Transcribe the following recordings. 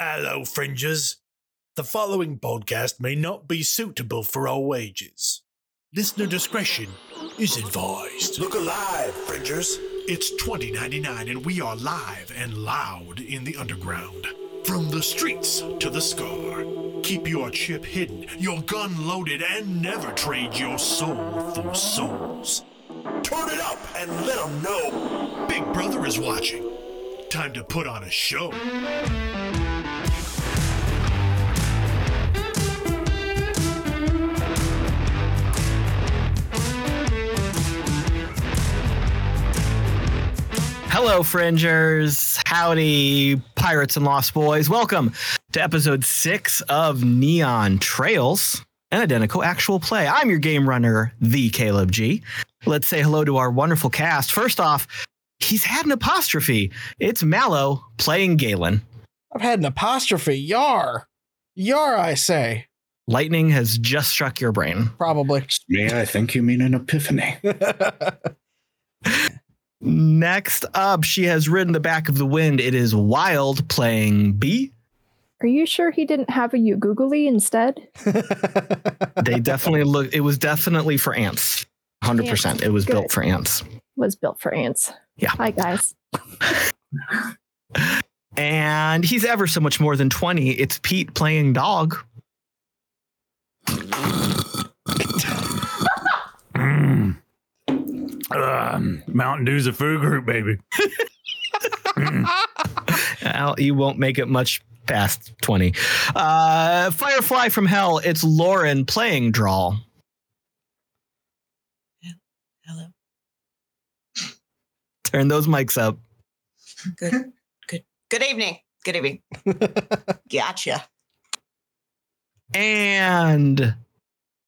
Hello, fringers. The following podcast may not be suitable for all ages. Listener discretion is advised. Look alive, fringers. It's 2099 and we are live and loud in the underground. From the streets to the scar. Keep your chip hidden, your gun loaded, and never trade your soul for souls. Turn it up and let them know. Big Brother is watching. Time to put on a show. Hello, Fringers. Howdy, Pirates and Lost Boys. Welcome to episode six of Neon Trails, an Identeco actual play. I'm your game runner, the Caleb G. Let's say hello to our wonderful cast. First off, he's had an apostrophe. It's Mallo playing Galen. I've had an apostrophe. Yar. Yar, I say. Lightning has just struck your brain. Probably. Me, I think you mean an epiphany. Next up, she has ridden the back of the wind. It is Wild playing Bee. Are you sure he didn't have a you googly instead? They definitely look, it was definitely for ants. 100%. It was Good. built for ants. Was built for ants. Yeah. Hi guys. And he's ever so much more than 20. It's Pete playing dog. Um, Mountain Dew's a food group, baby. Al, you won't make it much past 20. Uh, Firefly from Hell, it's Lauren playing Drall. Hello. Turn those mics up. Good. Good. Good evening. Good evening. gotcha. And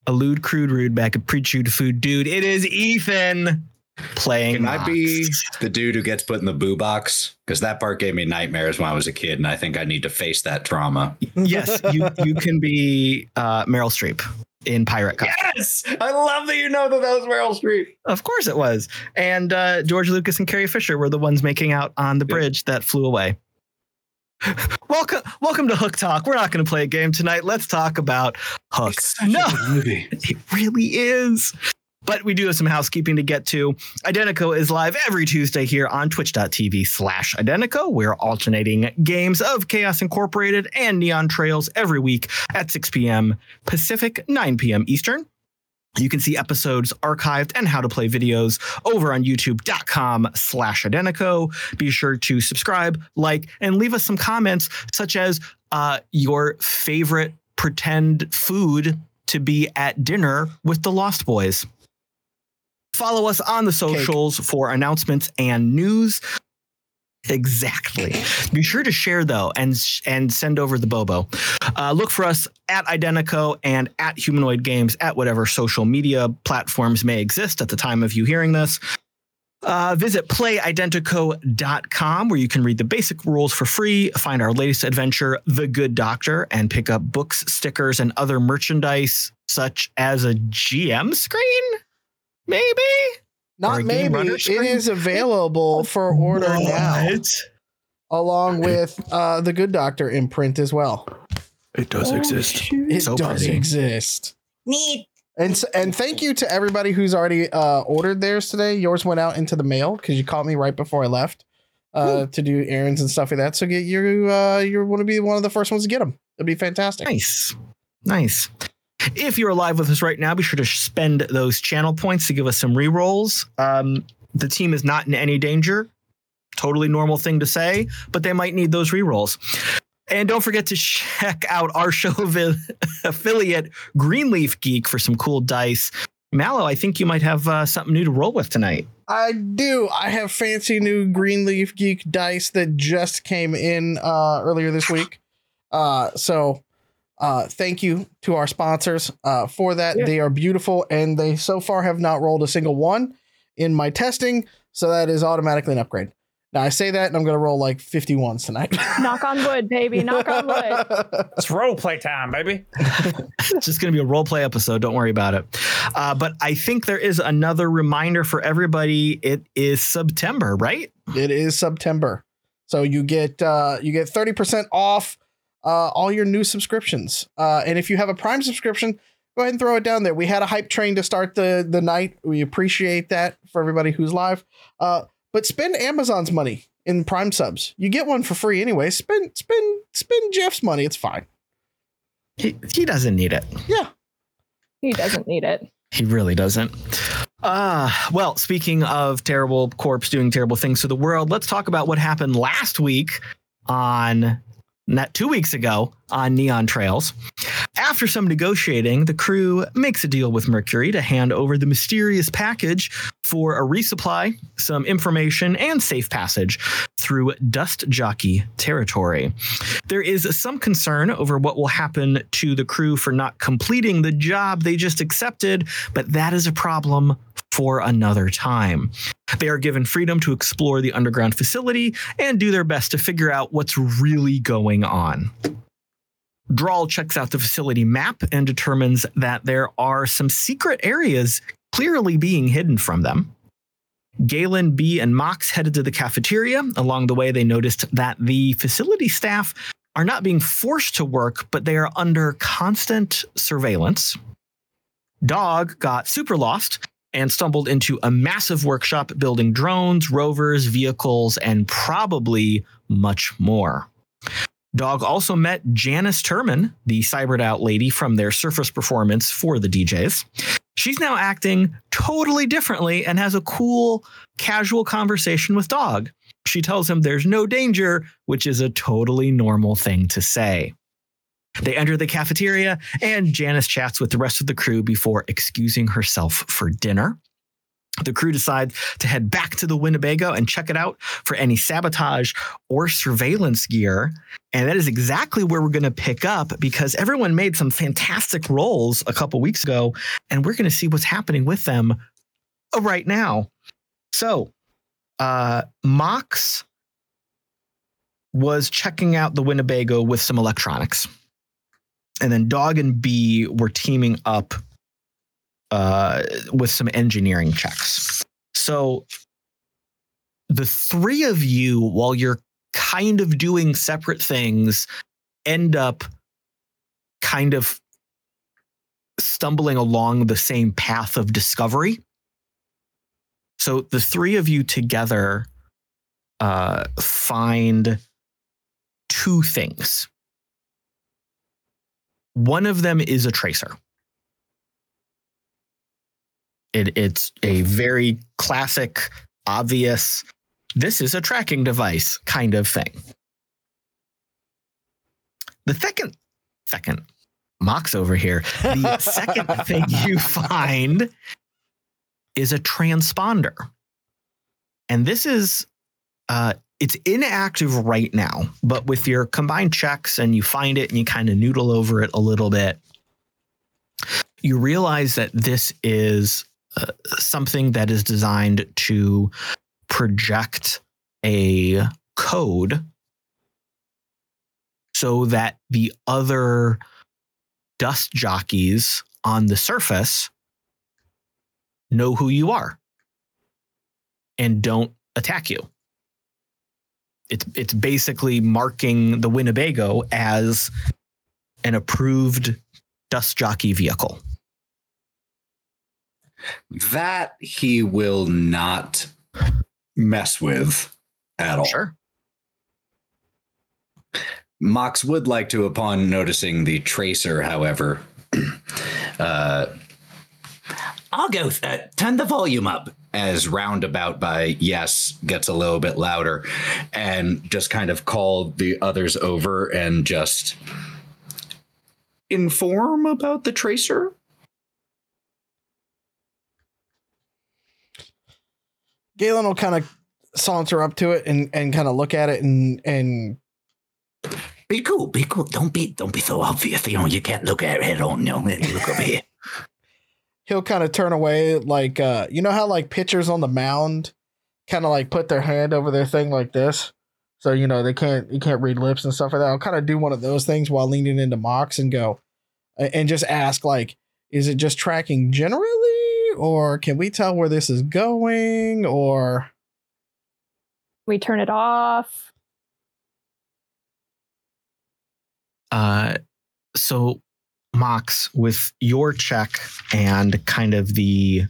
a lewd, crude, rude back a pre chewed food dude. It is Ethan playing. Can I be the dude who gets put in the boo box? Because that part gave me nightmares when I was a kid, and I think I need to face that trauma. yes, you, you can be uh, Meryl Streep in Pirate Cup. Yes, I love that you know that that was Meryl Streep. Of course it was. And uh, George Lucas and Carrie Fisher were the ones making out on the bridge that flew away. welcome, welcome to Hook Talk. We're not going to play a game tonight. Let's talk about Hook. No, movie. it really is. But we do have some housekeeping to get to. Identeco is live every Tuesday here on twitch.tv slash Identeco. We're alternating games of Chaos Incorporated and Neon Trails every week at 6 p.m. Pacific, 9 p.m. Eastern. You can see episodes archived and how to play videos over on youtube.com slash Identeco. Be sure to subscribe, like, and leave us some comments such as uh, your favorite pretend food to be at dinner with the Lost Boys. Follow us on the socials for announcements and news. Exactly. Be sure to share though, and and send over the Bobo. Uh, look for us at Identeco and at Humanoid Games at whatever social media platforms may exist at the time of you hearing this. Uh, visit playidenteco.com where you can read the basic rules for free, find our latest adventure, The Good Doctor, and pick up books, stickers, and other merchandise such as a GM screen. Maybe? Not maybe. Runner It screen? is available for order now, along with uh, the Good Doctor imprint as well. It does Oh, exist. shoot. It So does pretty. exist. Neat. And and thank you to everybody who's already uh, ordered theirs today. Yours went out into the mail because you caught me right before I left uh, to do errands and stuff like that. So get you uh, you want to be one of the first ones to get them. It'd be fantastic. Nice. Nice. If you're alive with us right now, be sure to spend those channel points to give us some rerolls. Um, the team is not in any danger. Totally normal thing to say, but they might need those rerolls. And don't forget to check out our show affiliate, Greenleaf Geek, for some cool dice. Mallo, I think you might have uh, something new to roll with tonight. I do. I have fancy new Greenleaf Geek dice that just came in uh, earlier this week. Uh, so uh, thank you to our sponsors uh, for that. Yeah. They are beautiful, and they so far have not rolled a single one in my testing. So that is automatically an upgrade. Now I say that, and I'm going to roll like 51s tonight. Knock on wood, baby. Knock on wood. It's role play time, baby. It's just going to be a role play episode. Don't worry about it. Uh, but I think there is another reminder for everybody. It is September, right? It is September. So you get uh you get 30% off uh, all your new subscriptions. Uh, and if you have a Prime subscription, go ahead and throw it down there. We had a hype train to start the the night. We appreciate that for everybody who's live. Uh, but spend Amazon's money in Prime subs. You get one for free anyway. Spend spend spend Jeff's money. It's fine. He, he doesn't need it. Yeah. He doesn't need it. He really doesn't. Uh, well, speaking of terrible corpse doing terrible things to the world, let's talk about what happened last week on not two weeks ago on Neon Trails. After some negotiating, the crew makes a deal with Mercury to hand over the mysterious package for a resupply, some information, and safe passage through Dust Jockey territory. There is some concern over what will happen to the crew for not completing the job they just accepted, but that is a problem for another time. They are given freedom to explore the underground facility and do their best to figure out what's really going on. Drall checks out the facility map and determines that there are some secret areas clearly being hidden from them. Galen, Bee, and Mox headed to the cafeteria. Along the way, they noticed that the facility staff are not being forced to work, but they are under constant surveillance. Dog got super lost and stumbled into a massive workshop building drones, rovers, vehicles, and probably much more. Dog also met Janice Turman, the cybered out lady from their surface performance for the DJs. She's now acting totally differently and has a cool, casual conversation with Dog. She tells him there's no danger, which is a totally normal thing to say. They enter the cafeteria, and Janice chats with the rest of the crew before excusing herself for dinner. The crew decides to head back to the Winnebago and check it out for any sabotage or surveillance gear. And that is exactly where we're going to pick up because everyone made some fantastic rolls a couple weeks ago, and we're going to see what's happening with them right now. So, uh, Mox was checking out the Winnebago with some electronics and then Dog and Bee were teaming up uh, with some engineering checks. So the three of you, while you're kind of doing separate things, end up kind of stumbling along the same path of discovery. So the three of you together uh, find two things. One of them is a tracer. It, it's a very classic, obvious, this is a tracking device kind of thing. The second, second, Mox over here. The second thing you find is a transponder. And this is uh, it's inactive right now, but with your combined checks and you find it and you kind of noodle over it a little bit, you realize that this is uh, something that is designed to project a code so that the other dust jockeys on the surface know who you are and don't attack you it's it's basically marking the Winnebago as an approved dust jockey vehicle. That he will not mess with at all. Sure. Mox would like to, upon noticing the tracer, however, uh, I'll go uh, turn the volume up as roundabout by yes gets a little bit louder and just kind of call the others over and just inform about the tracer. Galen will kind of saunter up to it and, and kind of look at it and and Be cool, be cool. Don't be don't be so obvious. You know, you can't look at it head on. You know, look over here. He'll kind of turn away like uh you know how like pitchers on the mound kind of like put their hand over their thing like this? So you know they can't you can't read lips and stuff like that. I'll kind of do one of those things while leaning into mox and go and just ask like is it just tracking generally? Or can we tell where this is going? Or We turn it off. Uh, so, Mox, with your check and kind of the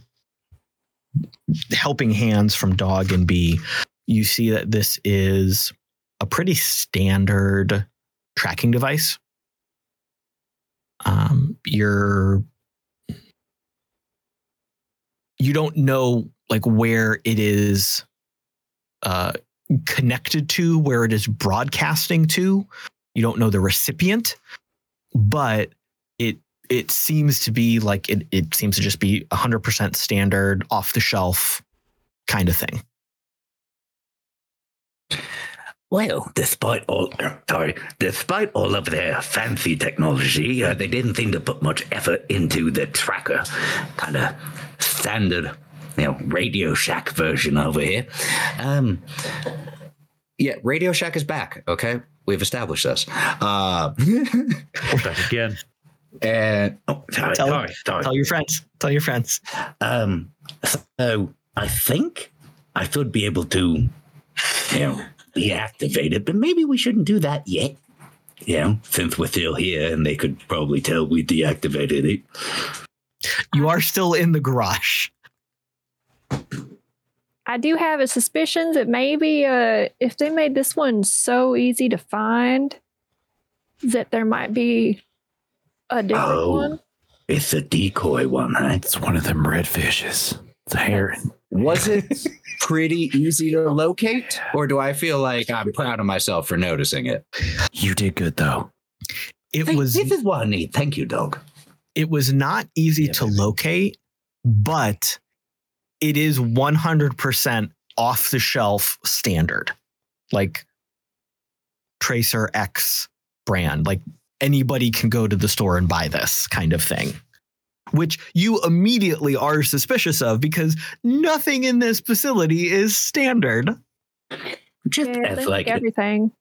helping hands from Dog and Bee, you see that this is a pretty standard tracking device. Um, you're you don't know like where it is uh, connected to, where it is broadcasting to. You don't know the recipient, but it it seems to be like it it seems to just be 100% standard off the shelf kind of thing. Well, despite all, sorry, despite all of their fancy technology, uh, they didn't seem to put much effort into the tracker. Kind of standard, you know, Radio Shack version over here. Um, Yeah, Radio Shack is back. Okay, we've established this. Uh, Back again. And oh, sorry, Tell- sorry, sorry. Tell your friends. Tell your friends. Um, so I think I should be able to, you know, deactivate it, but maybe we shouldn't do that yet. You know, since we're still here and they could probably tell we deactivated it. You are still in the garage. I do have a suspicion that maybe uh, if they made this one so easy to find, that there might be a different Oh. one. It's a decoy one, huh? It's one of them redfishes. It's a heron. was it pretty easy to locate, or do I feel like I'm proud of myself for noticing it? You did good though. It Hey, was this is what I need. Thank you, dog. it was not easy Yeah, to baby. locate, but it is 100% off the shelf standard. Like Tracer X brand. Like anybody can go to the store and buy this kind of thing. Which you immediately are suspicious of because nothing in this facility is standard. Just Yeah, as like everything.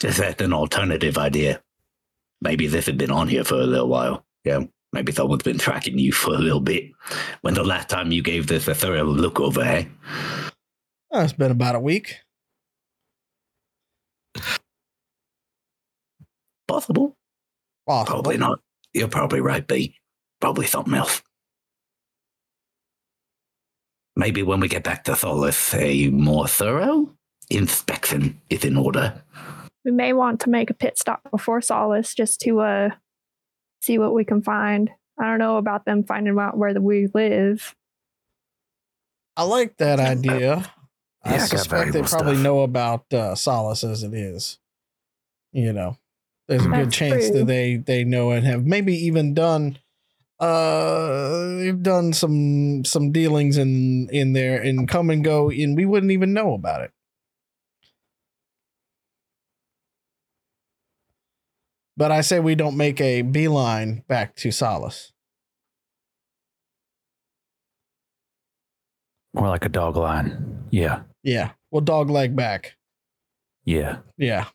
just as an alternative idea. Maybe this had been on here for a little while. Yeah. Maybe someone's been tracking you for a little bit. When the last time you gave this a thorough look over, eh? Oh, it's been about a week. Possible. Possibly. Probably not. You're probably right, Bee. Probably something else. Maybe when we get back to Solace, a more thorough inspection is in order. We may want to make a pit stop before Solace just to uh see what we can find. I don't know about them finding out where we live. I like that idea. I Yeah, suspect they probably stuff. know about uh, Solace as it is. You know, there's a good chance true. that they they know and have maybe even done uh they've done some some dealings in in there and come and go and we wouldn't even know about it. But I say we don't make a beeline back to Solace. More like a dog line. Yeah. Yeah, we'll dog leg back. Yeah. Yeah.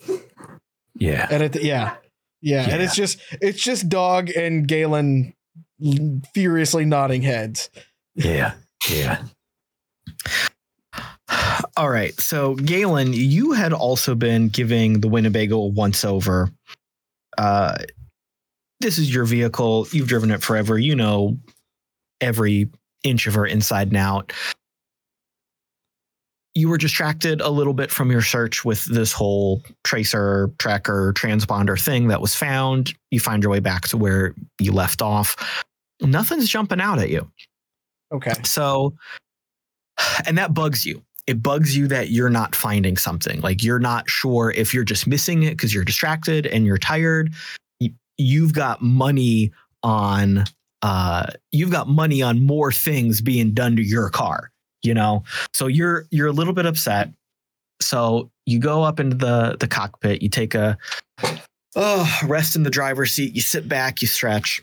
Yeah. And it, yeah, yeah, and it's just it's just dog and Galen furiously nodding heads. Yeah. Yeah. All right. So, Galen, you had also been giving the Winnebago a once over. Uh, this is your vehicle. You've driven it forever. You know every inch of her inside and out. You were distracted a little bit from your search with this whole tracer, tracker, transponder thing that was found. You find your way back to where you left off. Nothing's jumping out at you. Okay, So, and that bugs you. It bugs you that you're not finding something. Like you're not sure if you're just missing it because you're distracted and you're tired. You've got money on uh you've got money on more things being done to your car, you know? So you're you're a little bit upset. So you go up into the the cockpit, you take a oh, rest in the driver's seat, you sit back, you stretch.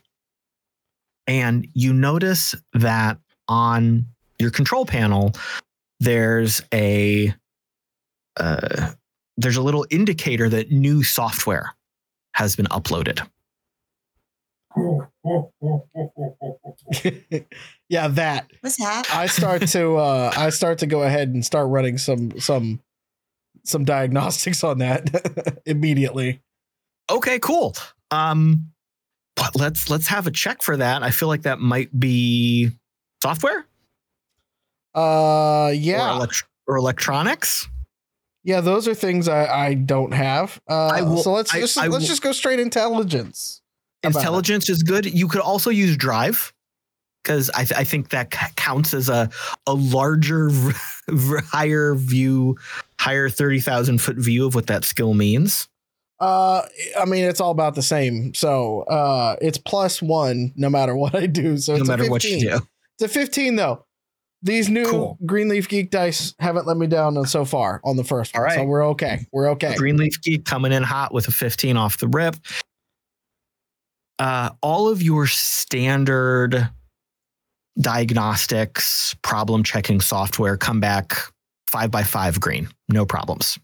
And you notice that on your control panel there's a uh, there's a little indicator that new software has been uploaded yeah, that What's that? I start to uh I start to go ahead and start running some some some diagnostics on that immediately. Okay, cool. Um, but let's let's have a check for that. I feel like that might be software Uh, or, yeah, elect- or electronics. yeah. Those are things I, I don't have. Uh, I will- so let's I- just I let's will- just go straight intelligence. How about it? Intelligence is good. You could also use drive because I, th- I think that c- counts as a a larger, higher view, higher thirty thousand foot view of what that skill means. Uh, I mean, it's all about the same. So, uh, it's plus one no matter what I do. So no it's matter a what you 15. do. It's a 15 though. These new Cool. Greenleaf Geek dice haven't let me down so far on the first All one. So we're okay. We're okay. Greenleaf Geek coming in hot with a 15 off the rip. Uh, all of your standard diagnostics, problem checking software come back five by five green, no problems.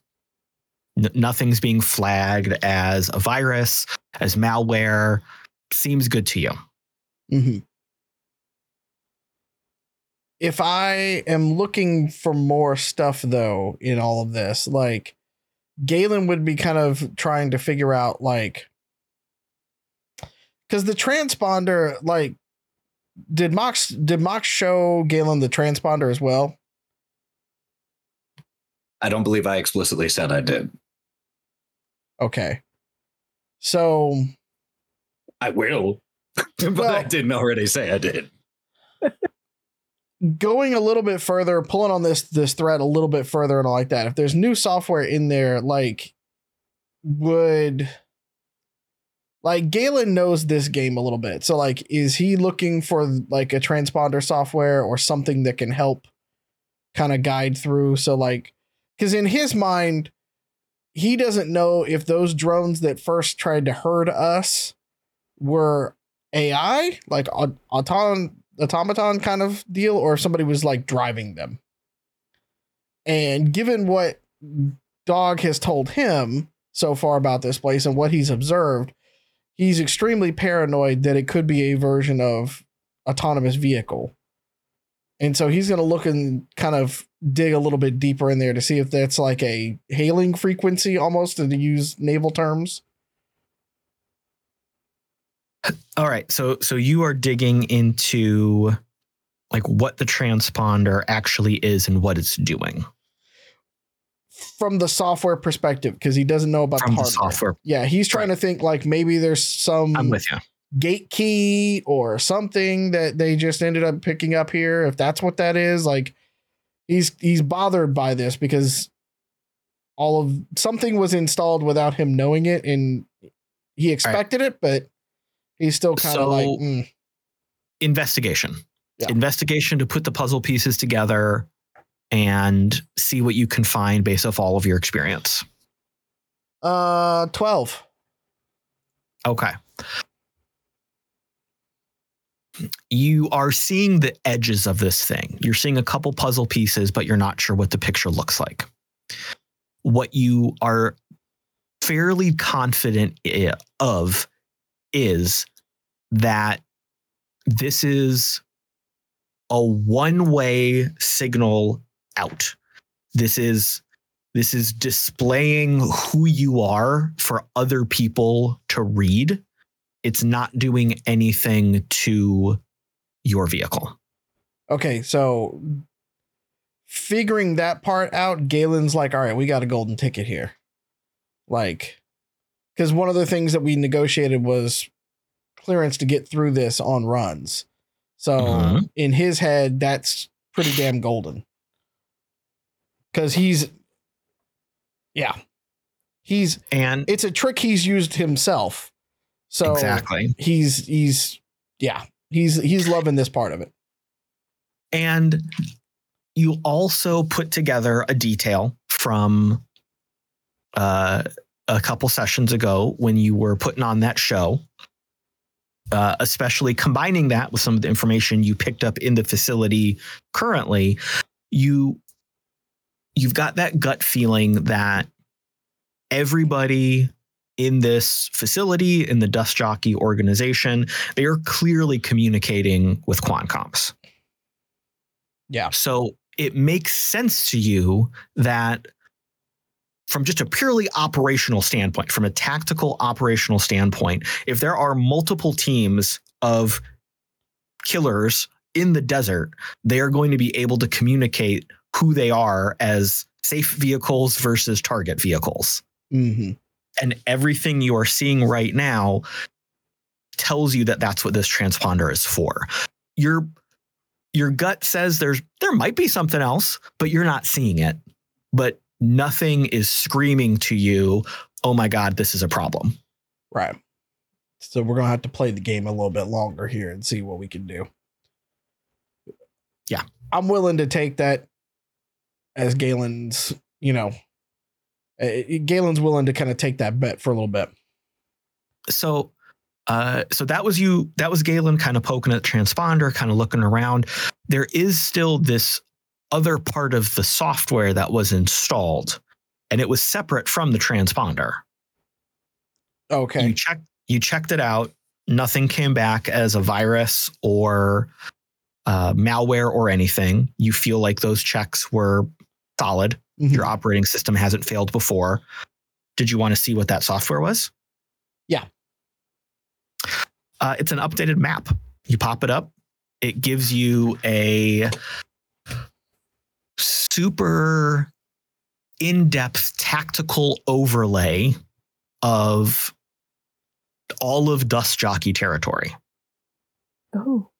N- nothing's being flagged as a virus, as malware. Seems good to you. hmm If I am looking for more stuff though in all of this, like Galen would be kind of trying to figure out like because the transponder, like, did Mox did Mox show Galen the transponder as well? I don't believe I explicitly said I did. Okay. So I will. but I didn't already say I did. going a little bit further, pulling on this this thread a little bit further and all like that. If there's new software in there, like would like Galen knows this game a little bit. So like is he looking for like a transponder software or something that can help kind of guide through? So like cuz in his mind he doesn't know if those drones that first tried to herd us were AI, like aut- auton automaton kind of deal, or if somebody was like driving them. And given what Dog has told him so far about this place and what he's observed, he's extremely paranoid that it could be a version of autonomous vehicle. And so he's going to look and kind of dig a little bit deeper in there to see if that's like a hailing frequency almost to use naval terms. All right. So so you are digging into like what the transponder actually is and what it's doing from the software perspective because he doesn't know about from the the hardware. software. Yeah, he's trying to think like maybe there's some I'm with you. gate key or something that they just ended up picking up here. If that's what that is, like he's he's bothered by this because all of something was installed without him knowing it, and he expected it, but he's still kind of So- like, mm, Investigation. Yeah. Investigation to put the puzzle pieces together and see what you can find based off all of your experience. uh, twelve. Okay. You are seeing the edges of this thing. You're seeing a couple puzzle pieces, but you're not sure what the picture looks like. What you are fairly confident of is that this is a one-way signal out. This is this is displaying who you are for other people to read. It's not doing anything to your vehicle. Okay, so figuring that part out, Galen's like, all right, we got a golden ticket here. Like, because one of the things that we negotiated was clearance to get through this on runs. So Mhm. in his head, that's pretty damn golden. Because he's, yeah, he's, And it's a trick he's used himself. So exactly. he's, he's, yeah, he's, he's loving this part of it. And you also put together a detail from uh, a couple sessions ago when you were putting on that show, uh, especially combining that with some of the information you picked up in the facility currently. You you've got that gut feeling that everybody in this facility in the dust jockey organization they are clearly communicating with quancoms Yeah. so it makes sense to you that from just a purely operational standpoint, from a tactical operational standpoint, if there are multiple teams of killers in the desert, they are going to be able to communicate who they are as safe vehicles versus target vehicles. hmm And everything you are seeing right now tells you that that's what this transponder is for. Your your gut says there's there might be something else, but you're not seeing it. But nothing is screaming to you, "Oh my god, this is a problem." Right. So we're gonna have to play the game a little bit longer here and see what we can do. Yeah. I'm willing to take that as Galen's, you know, uh, Galen's willing to kind of take that bet for a little bit. so uh so that was you that was Galen kind of poking at the transponder kind of looking around there is still this other part of the software that was installed and it was separate from the transponder Okay. you checked you checked it out nothing came back as a virus or uh, malware or anything you feel like those checks were solid Mhm. your operating system hasn't failed before did you want to see what that software was Yeah. uh, it's an updated map you pop it up it gives you a super in-depth tactical overlay of all of dust jockey territory Oh.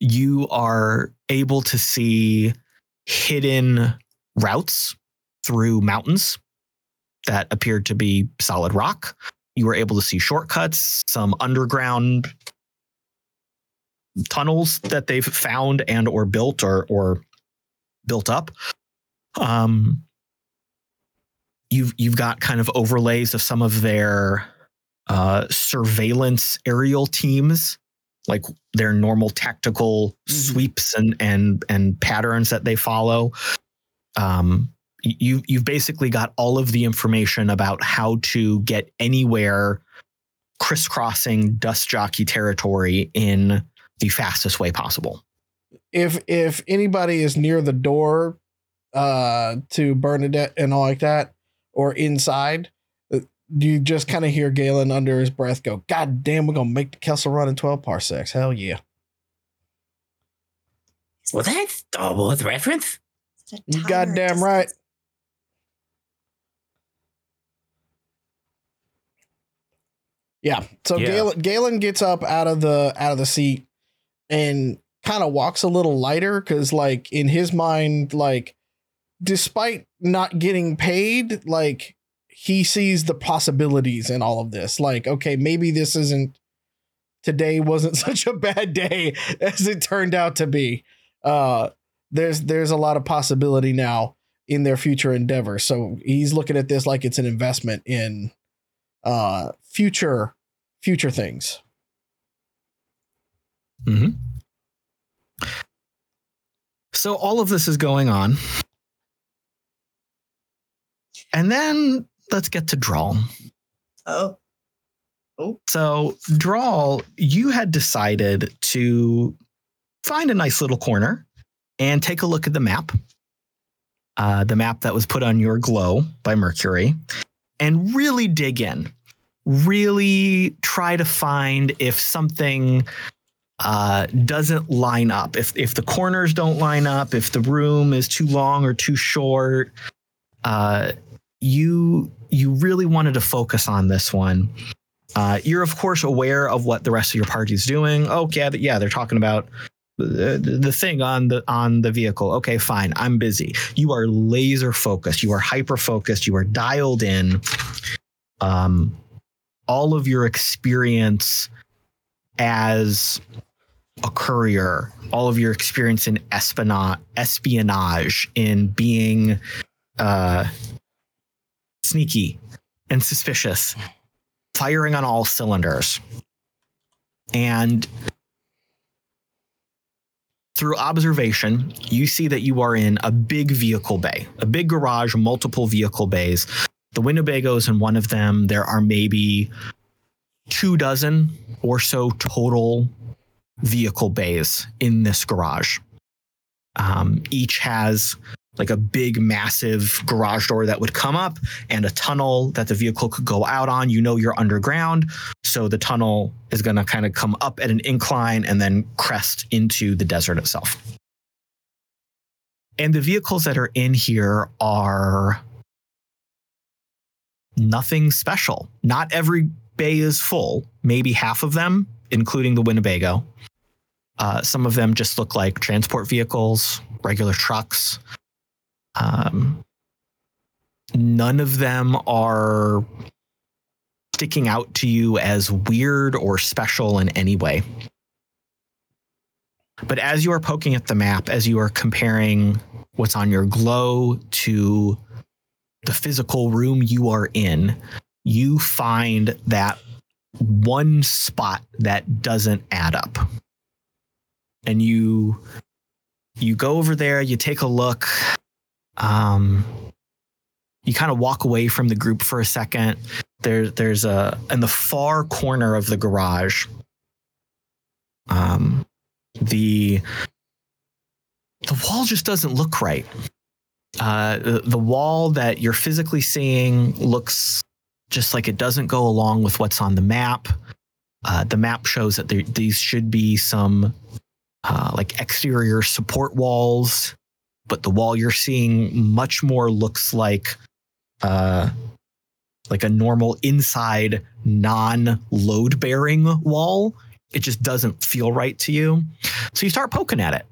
you are able to see hidden routes through mountains that appeared to be solid rock. You were able to see shortcuts, some underground tunnels that they've found and or built or or built up. Um, you've you've got kind of overlays of some of their uh, surveillance aerial teams like their normal tactical sweeps and and and patterns that they follow. Um, you you've basically got all of the information about how to get anywhere crisscrossing dust jockey territory in the fastest way possible. If if anybody is near the door uh to Bernadette and all like that, or inside, you just kind of hear Galen under his breath go, God damn, we're gonna make the Kessel run in 12 parsecs. Hell yeah. Was that Star Wars reference? Is it a You goddamn Does- right. Yeah. So Yeah. Galen, Galen gets up out of the out of the seat and kind of walks a little lighter because, like, in his mind, like, despite not getting paid, like he sees the possibilities in all of this. Like, okay, maybe this isn't today wasn't such a bad day as it turned out to be. Uh there's there's a lot of possibility now in their future endeavor. So he's looking at this like it's an investment in uh future future things. Mm-hmm. So all of this is going on. And then let's get to Drall. Oh, Oh. So, Drall, you had decided to find a nice little corner and take a look at the map, uh, the map that was put on your glow by Mercury, and really dig in. Really try to find if something uh, doesn't line up, if if the corners don't line up, if the room is too long or too short. Uh, you you really wanted to focus on this one. Uh, you're of course aware of what the rest of your party's doing. Okay, yeah, they're talking about the, the thing on the on the vehicle. Okay, fine. I'm busy. You are laser focused. You are hyper focused. You are dialed in. Um, all of your experience as a courier, all of your experience in espionage, espionage, in being uh, sneaky and suspicious firing on all cylinders. And through observation, you see that you are in a big vehicle bay, a big garage, multiple vehicle bays. The Winnebagos in one of them, there are maybe two dozen or so total vehicle bays in this garage. Um, each has like a big, massive garage door that would come up and a tunnel that the vehicle could go out on. You know you're underground. So the tunnel is going to kind of come up at an incline and then crest into the desert itself. And the vehicles that are in here are nothing special. Not every bay is full, maybe half of them, including the Winnebago. Uh, some of them just look like transport vehicles, regular trucks. Um, none of them are sticking out to you as weird or special in any way. But as you are poking at the map, as you are comparing what's on your glow to the physical room you are in, you find that one spot that doesn't add up. And you you go over there, you take a look, um you kind of walk away from the group for a second. There there's a in the far corner of the garage. Um the the wall just doesn't look right. Uh, the, the wall that you're physically seeing looks just like it doesn't go along with what's on the map. Uh, the map shows that there, these should be some uh, like exterior support walls, but the wall you're seeing much more looks like uh, like a normal inside non-load bearing wall. It just doesn't feel right to you. So you start poking at it.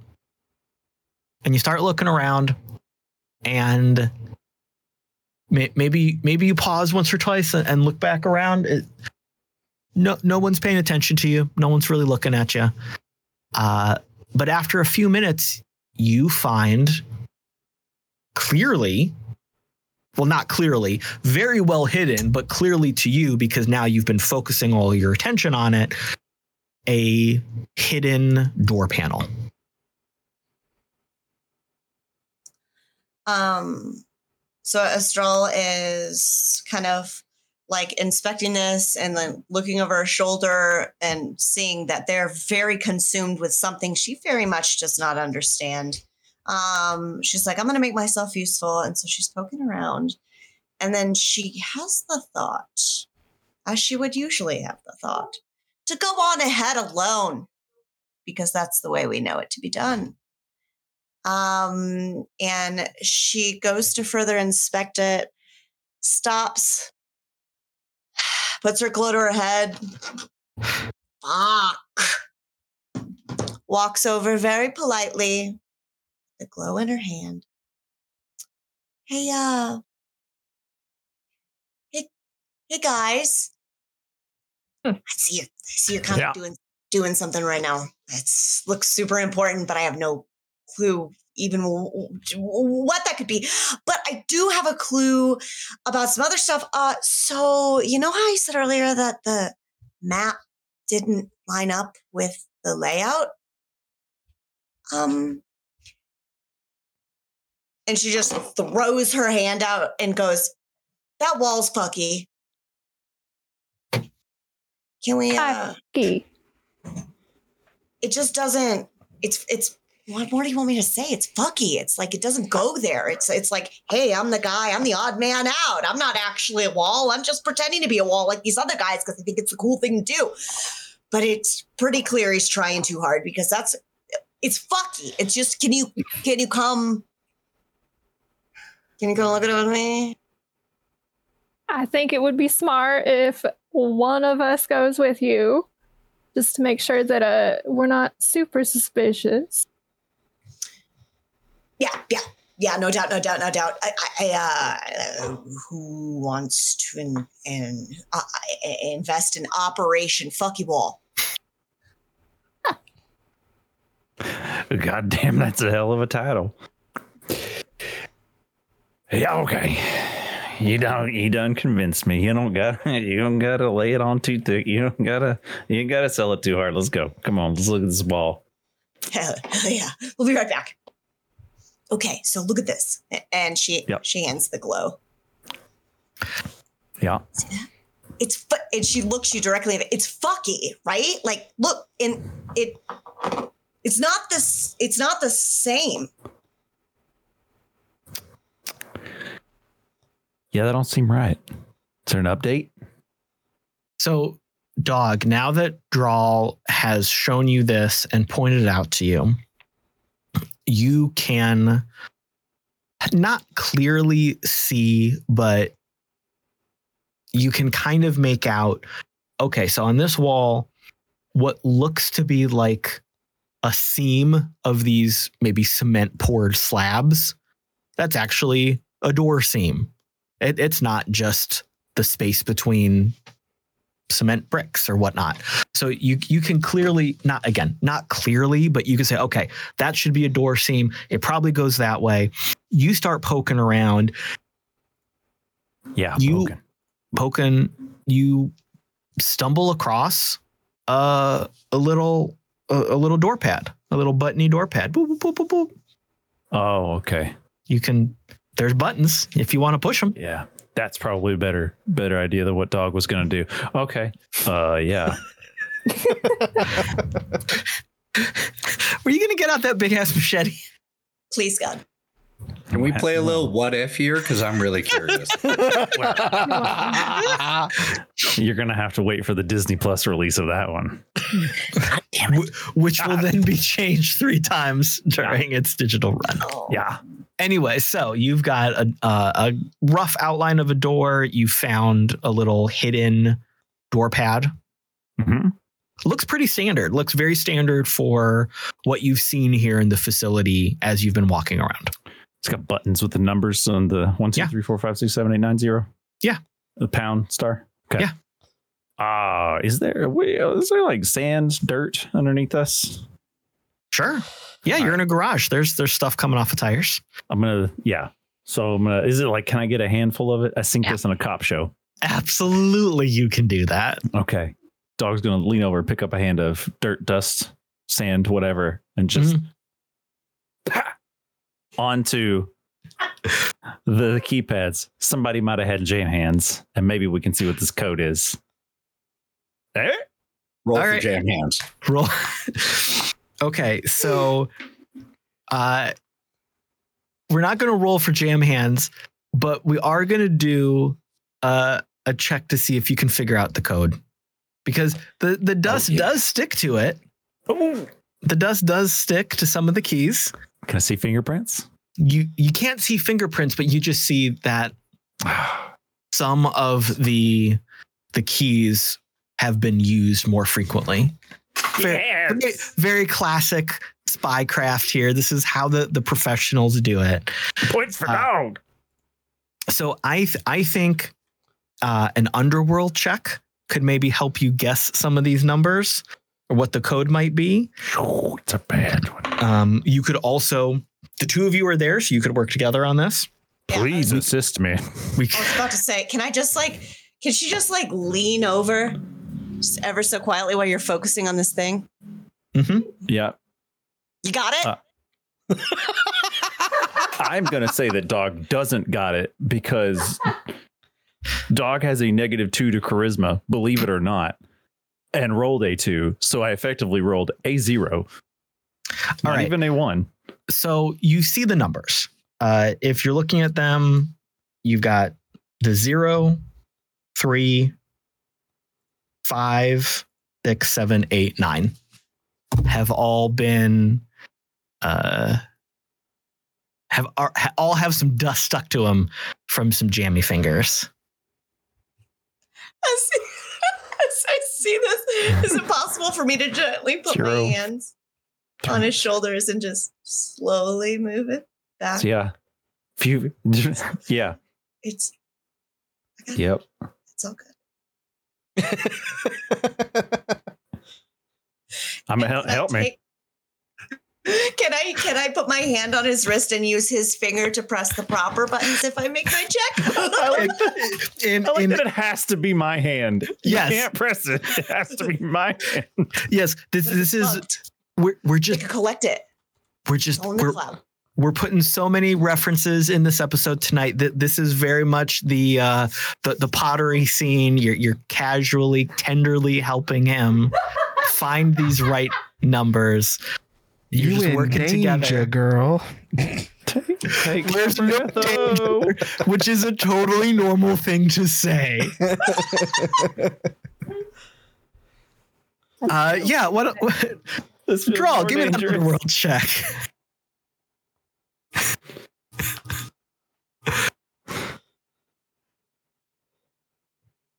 And you start looking around and maybe maybe you pause once or twice and- and look back around. It, no no one's paying attention to you. No one's really looking at you. Uh, but after a few minutes, you find clearly, well, not clearly, very well hidden, but clearly to you because now you've been focusing all your attention on it, a hidden door panel. Um, so Estral is kind of like inspecting this and then looking over her shoulder and seeing that they're very consumed with something she very much does not understand. Um, she's like, I'm going to make myself useful. And so she's poking around. And then she has the thought, as she would usually have the thought, to go on ahead alone because that's the way we know it to be done. Um, and she goes to further inspect it, stops, puts her glow to her head. Fuck. Walks over very politely, the glow in her hand. Hey, uh, hey, hey guys. I see you. I see you're kind Yeah. of doing doing something right now. It looks super important, but I have no clue even what that could be. But I do have a clue about some other stuff. Uh, so you know how I said earlier that the map didn't line up with the layout? Um, and she just throws her hand out and goes, "That wall's fucky. Can we? Uh, Fucky. it just doesn't. It's it's. What more do you want me to say? It's fucky. It's like it doesn't go there. It's it's like, hey, I'm the guy. I'm the odd man out. I'm not actually a wall. I'm just pretending to be a wall like these other guys because I think it's a cool thing to do. But it's pretty clear he's trying too hard because that's it's fucky. It's just can you can you come? Can you come look at it with me? I think it would be smart if one of us goes with you, just to make sure that uh we're not super suspicious. Yeah, yeah, yeah. No doubt, no doubt, no doubt. I, I, uh, who wants to in, in, uh, invest in Operation Fucky Wall? God damn, that's a hell of a title. Yeah, okay. You don't you done convince me. You don't got you don't gotta lay it on too thick. You don't gotta you ain't gotta sell it too hard. Let's go. Come on, let's look at this wall. Hell, hell yeah, we'll be right back. Okay, so look at this, and she Yep. she hands the glow. Yeah. See that? It's fu- and she looks you directly. in the- It's fucky, right? Like, look, in it. It's not this. It's not the same. Yeah, that don't seem right. Is there an update? So, dog, now that Drall has shown you this and pointed it out to you, you can not clearly see, but you can kind of make out okay, so on this wall, what looks to be like a seam of these maybe cement poured slabs, that's actually a door seam. It, it's not just the space between cement bricks or whatnot. So you you can clearly not again not clearly, but you can say okay that should be a door seam. It probably goes that way. You start poking around, Yeah, You- poking. poking. You stumble across uh, a little a, a little door pad, a little buttony door pad. Boop, boop, boop, boop, boop. Oh, okay. You can. There's buttons if you want to push them. Yeah, that's probably a better better idea than what dog was going to do. Okay. Uh, yeah. Were you gonna get out that big ass machete? Please, God. Can we play a little what if here? Because I'm really curious. You're gonna have to wait for the Disney Plus release of that one. Wh- Which will then be changed three times during its digital run. Oh. Yeah. Anyway, so you've got a, a a rough outline of a door. You found a little hidden door pad. hmm Looks pretty standard. Looks very standard for what you've seen here in the facility as you've been walking around. It's got buttons with the numbers on the one, two, Yeah. three, four, five, six, seven, eight, nine, zero. Yeah. The pound star. Okay. Yeah. Ah, is there is there like sand, dirt underneath us? Sure. Yeah, you're in a garage. There's there's stuff coming off of tires. I'm gonna yeah. So I'm gonna is it like can I get a handful of it? I think Yeah. this in a cop show. Absolutely, you can do that. Okay. Dog's gonna lean over, pick up a hand of dirt, dust, sand, whatever, and just pa, onto the keypads. Somebody might have had jam hands, and maybe we can see what this code is. Eh? Roll All for right. jam hands. Roll. Okay, so uh we're not going to roll for jam hands, but we are going to do uh, a check to see if you can figure out the code. Because the the dust yeah. does stick to it. The dust does stick to some of the keys. Can I see fingerprints? You you can't see fingerprints, but you just see that some of the the keys have been used more frequently. Very, very, very classic spycraft here. This is how the, the professionals do it. Points for Uh. So I th- I think uh, an underworld check could maybe help you guess some of these numbers or what the code might be. Oh, it's a bad one. Um, you could also the two of you are there, so you could work together on this. Please I was, assist me. We I was about to say, can I just like, can she just like lean over just ever so quietly while you're focusing on this thing? Mm-hmm. Yeah. You got it? Uh, I'm gonna say that dog doesn't got it because dog has a negative two to charisma, believe it or not, and rolled a two. So I effectively rolled a zero. All Not right. even a one. so you see the numbers. Uh, if you're looking at them, you've got the zero, three, five, six, seven, eight, nine have all been uh have are, all have some dust stuck to them from some jammy fingers. As, as I see this, is it possible for me to gently put Zero. my hands on his shoulders and just slowly move it back? Yeah. Few yeah. It's Yep. it's all good. I'm gonna help, help me. Can I can I put my hand on his wrist and use his finger to press the proper buttons if I make my check? I like, In, I like in- that it has to be my hand. Yes. You can't press it. It has to be my hand. yes, this this is we're we're I just collect it we're just all in we're, cloud. We're putting so many references in this episode tonight that this is very much the uh the, the pottery scene you're you're casually tenderly helping him find these right numbers you're you just working danger, together girl. Where's no danger? Which is a totally normal thing to say. Uh, yeah. What? what This draw. Give me an dangerous. underworld check.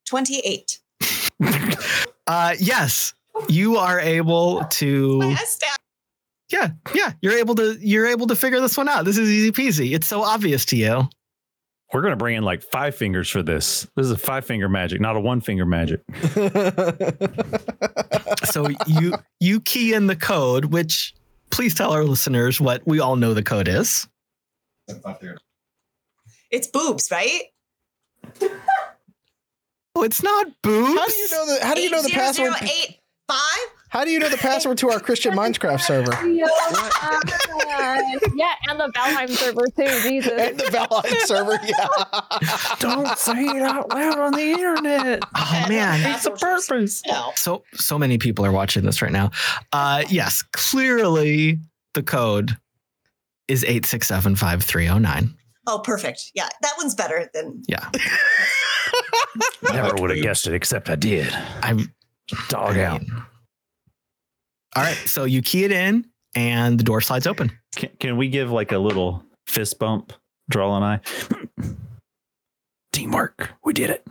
Twenty-eight. Uh, yes, you are able to. Yeah, yeah. You're able to. You're able to figure this one out. This is easy peasy. It's so obvious to you. We're gonna bring in like five fingers for this. This is a five finger magic, not a one finger magic. So you you key in the code, which please tell our listeners what we all know the code is. It's boobs, right? Oh, it's not boobs. how do you know the How do you know the password? 8005? How do you know the password to our Christian Minecraft server Yeah, yeah, and the Valheim server too. Jesus. and the Valheim server? Yeah. Don't say it out loud on the internet. Oh man, That's a purpose. So so many people are watching this right now. Uh, yes, clearly the code is eight six seven five three zero nine. Oh, perfect. Yeah, that one's better than. Yeah, Never would have guessed it, except I did. I'm Dog out. All right, so you key it in, and the door slides open. Can, can we give like a little fist bump, Drall and I? Teamwork. We did it.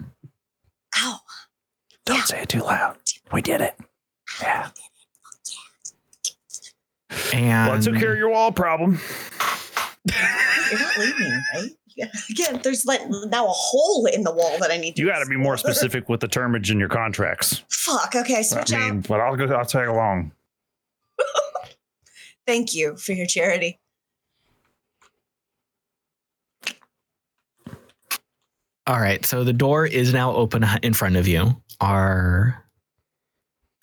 Ow. Don't Yeah. say it too loud. We did it. Yeah. And Well, I took care of your wall problem. You're not leaving, right? Yeah. Again, there's like now a hole in the wall that I need to. You got to be more specific with the termage in your contracts. Fuck. Okay, switch I mean, out. but I'll go. I'll tag along. Thank you for your charity. All right, so the door is now open in front of you. Are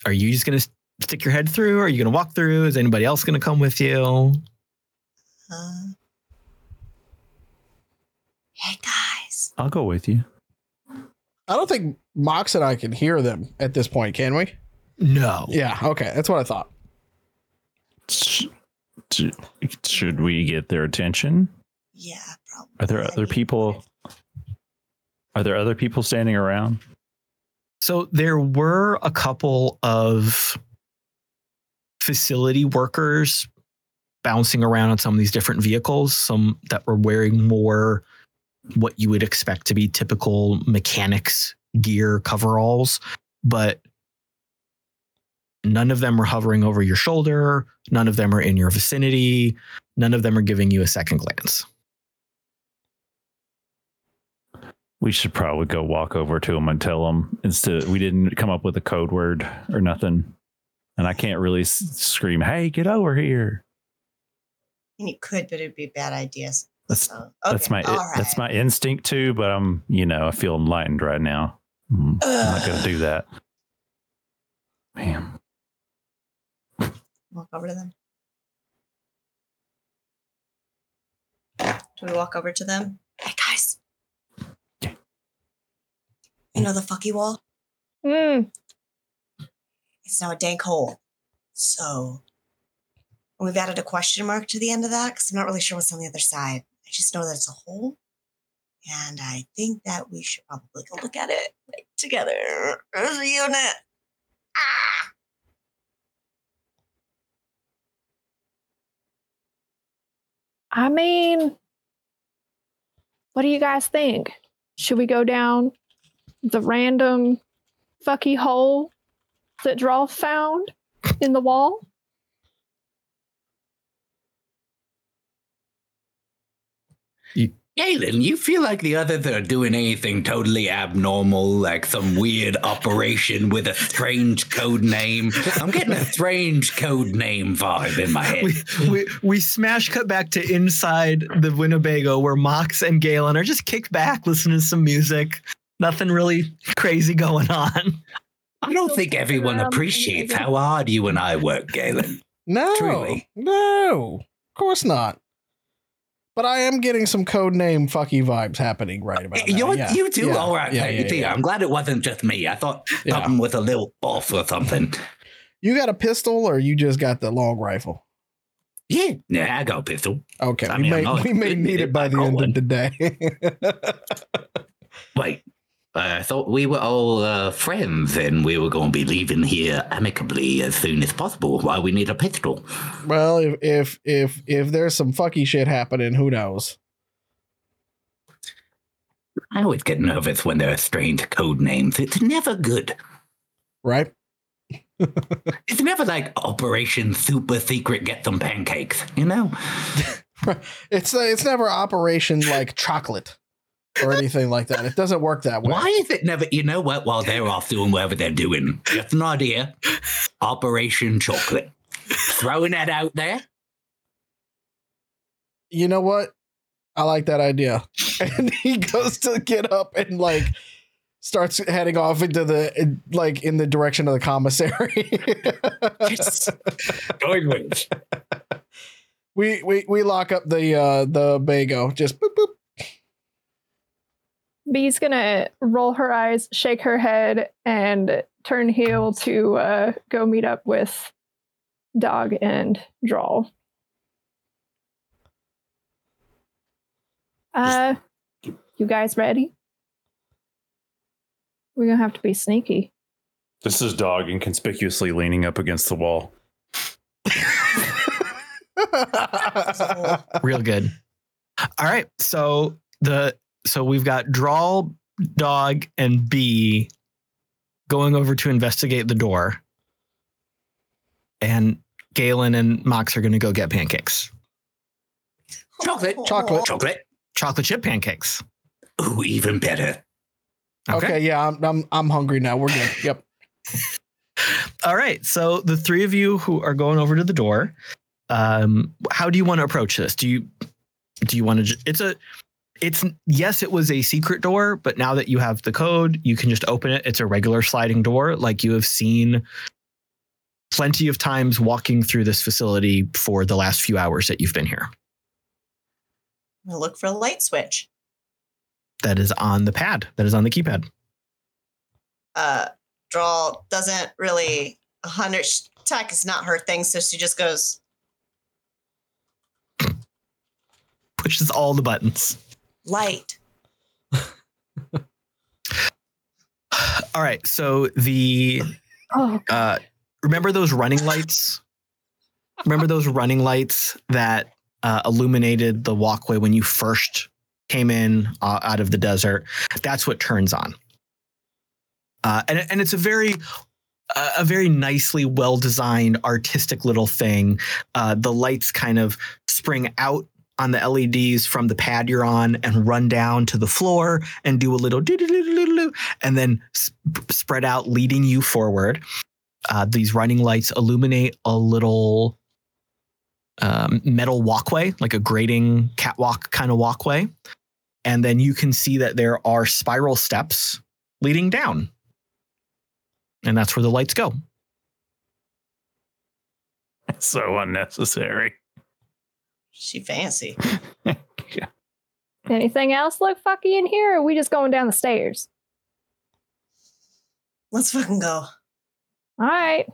are you just gonna stick your head through? Are you gonna walk through? Is anybody else gonna come with you? Uh, hey guys. I'll go with you. I don't think Mox and I can hear them at this point, can we? No. Yeah. Okay, that's what I thought. Sh- sh- Should we get their attention? Yeah, probably. Are there other people? Are there other people standing around? So there were a couple of facility workers bouncing around on some of these different vehicles, some that were wearing more what you would expect to be typical mechanics gear coveralls, but none of them are hovering over your shoulder, none of them are in your vicinity, none of them are giving you a second glance. We should probably go walk over to them and tell them instead we didn't come up with a code word or nothing, and I can't really s- scream, "Hey, get over here!" And you could, but it'd be bad ideas. That's So, that's okay, my all that's my instinct too. But I'm you know I feel enlightened right now. Mm, I'm not gonna do that. Man, Walk over to them. Do we walk over to them? Hey guys. You know the fucky wall? Mm, It's now a dank hole. So we've added a question mark to the end of that because I'm not really sure what's on the other side. I just know that it's a hole. And I think that we should probably go look at it like, together as a unit. Ah! I mean, what do you guys think? Should we go down the random fucky hole that Drall found in the wall? Galen, you feel like the others are doing anything totally abnormal, like some weird operation with a strange code name? I'm getting a strange code name vibe in my head. we, we we smash cut back to inside the Winnebago where Mox and Galen are just kicked back listening to some music. Nothing really crazy going on. I don't think everyone appreciates how hard you and I work, Galen. No, Truly. no, of course not. But I am getting some code name fucky vibes happening right about now. Yeah. You too? Yeah. All right. Yeah, yeah, yeah. I'm glad it wasn't just me. I thought something with a little off or something. You got a pistol or you just got the long rifle? Yeah, yeah, I got a pistol. Okay, I we mean, may we may need it by the end one. of the day. Wait, I thought we were all uh, friends and we were going to be leaving here amicably as soon as possible. Why we need a pistol? well, if if if if there's some fucky shit happening, who knows? I always get nervous when there are strange code names. It's never good. Right? It's never like Operation Super Secret Get Some Pancakes, you know? It's uh, it's never Operation like chocolate or anything like that. It doesn't work that way. Why is it never, you know what, while they're off doing whatever they're doing? Just an idea. Operation Chocolate. Throwing that out there. You know what? I like that idea. And he goes to get up and like starts heading off into the like in the direction of the commissary. Yes. Going with. we we we lock up the uh the bago. Just boop boop. Bee's gonna roll her eyes, shake her head, and turn heel to uh, go meet up with Dog and Drall. Uh, you guys ready? We're gonna have to be sneaky. This is dog inconspicuously leaning up against the wall. Real good. All right. So the so we've got Drall, Dog, and Bee going over to investigate the door. And Galen and Mox are going to go get pancakes. Chocolate. Chocolate. Chocolate. Chocolate chip pancakes. Ooh, even better. okay. yeah, I'm, I'm I'm hungry now. We're good. Yep. All right. So the three of you who are going over to the door, um, how do you want to approach this? Do you do you want to? Ju- it's a. It's yes, it was a secret door, but now that you have the code, you can just open it. It's a regular sliding door, like you have seen plenty of times walking through this facility for the last few hours that you've been here. I'm gonna look for a light switch. That is on the pad. That is on the keypad. Uh, Drall doesn't really a hundred tech is not her thing, so she just goes. Pushes all the buttons. Light. All right. So the Oh, uh, remember those running lights? Remember those running lights that uh, illuminated the walkway when you first came in uh, out of the desert? That's what turns on. Uh, and, and it's a very uh, a very nicely well designed artistic little thing. Uh, the lights kind of spring out on the LEDs from the pad you're on and run down to the floor and do a little and then sp- spread out, leading you forward. Uh, these running lights illuminate a little um, metal walkway, like a grating catwalk kind of walkway. And then you can see that there are spiral steps leading down. And that's where the lights go. So unnecessary. She fancy. anything else look fucky in here? Or are we just going down the stairs? Let's fucking go. All right.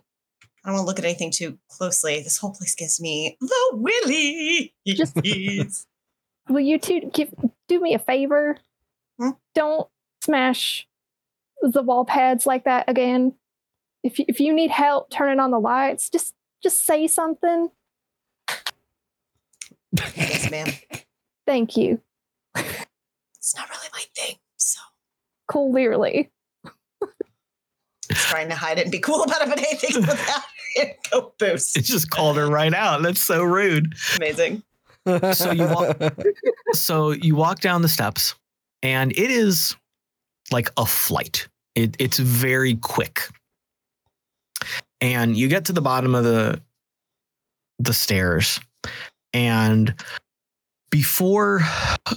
I don't want to look at anything too closely. This whole place gives me the willy. Just- Will you two give do me a favor? Hmm? Don't smash the wall pads like that again. If you, if you need help turning on the lights, just just say something. Yes, ma'am. Thank you. It's not really my thing, so Clearly. just trying to hide it and be cool about it, but anything without it, go boost. It just called her right out. That's so rude. Amazing. So you walk- so you walk down the steps and it is like a flight it, it's very quick and you get to the bottom of the the stairs and before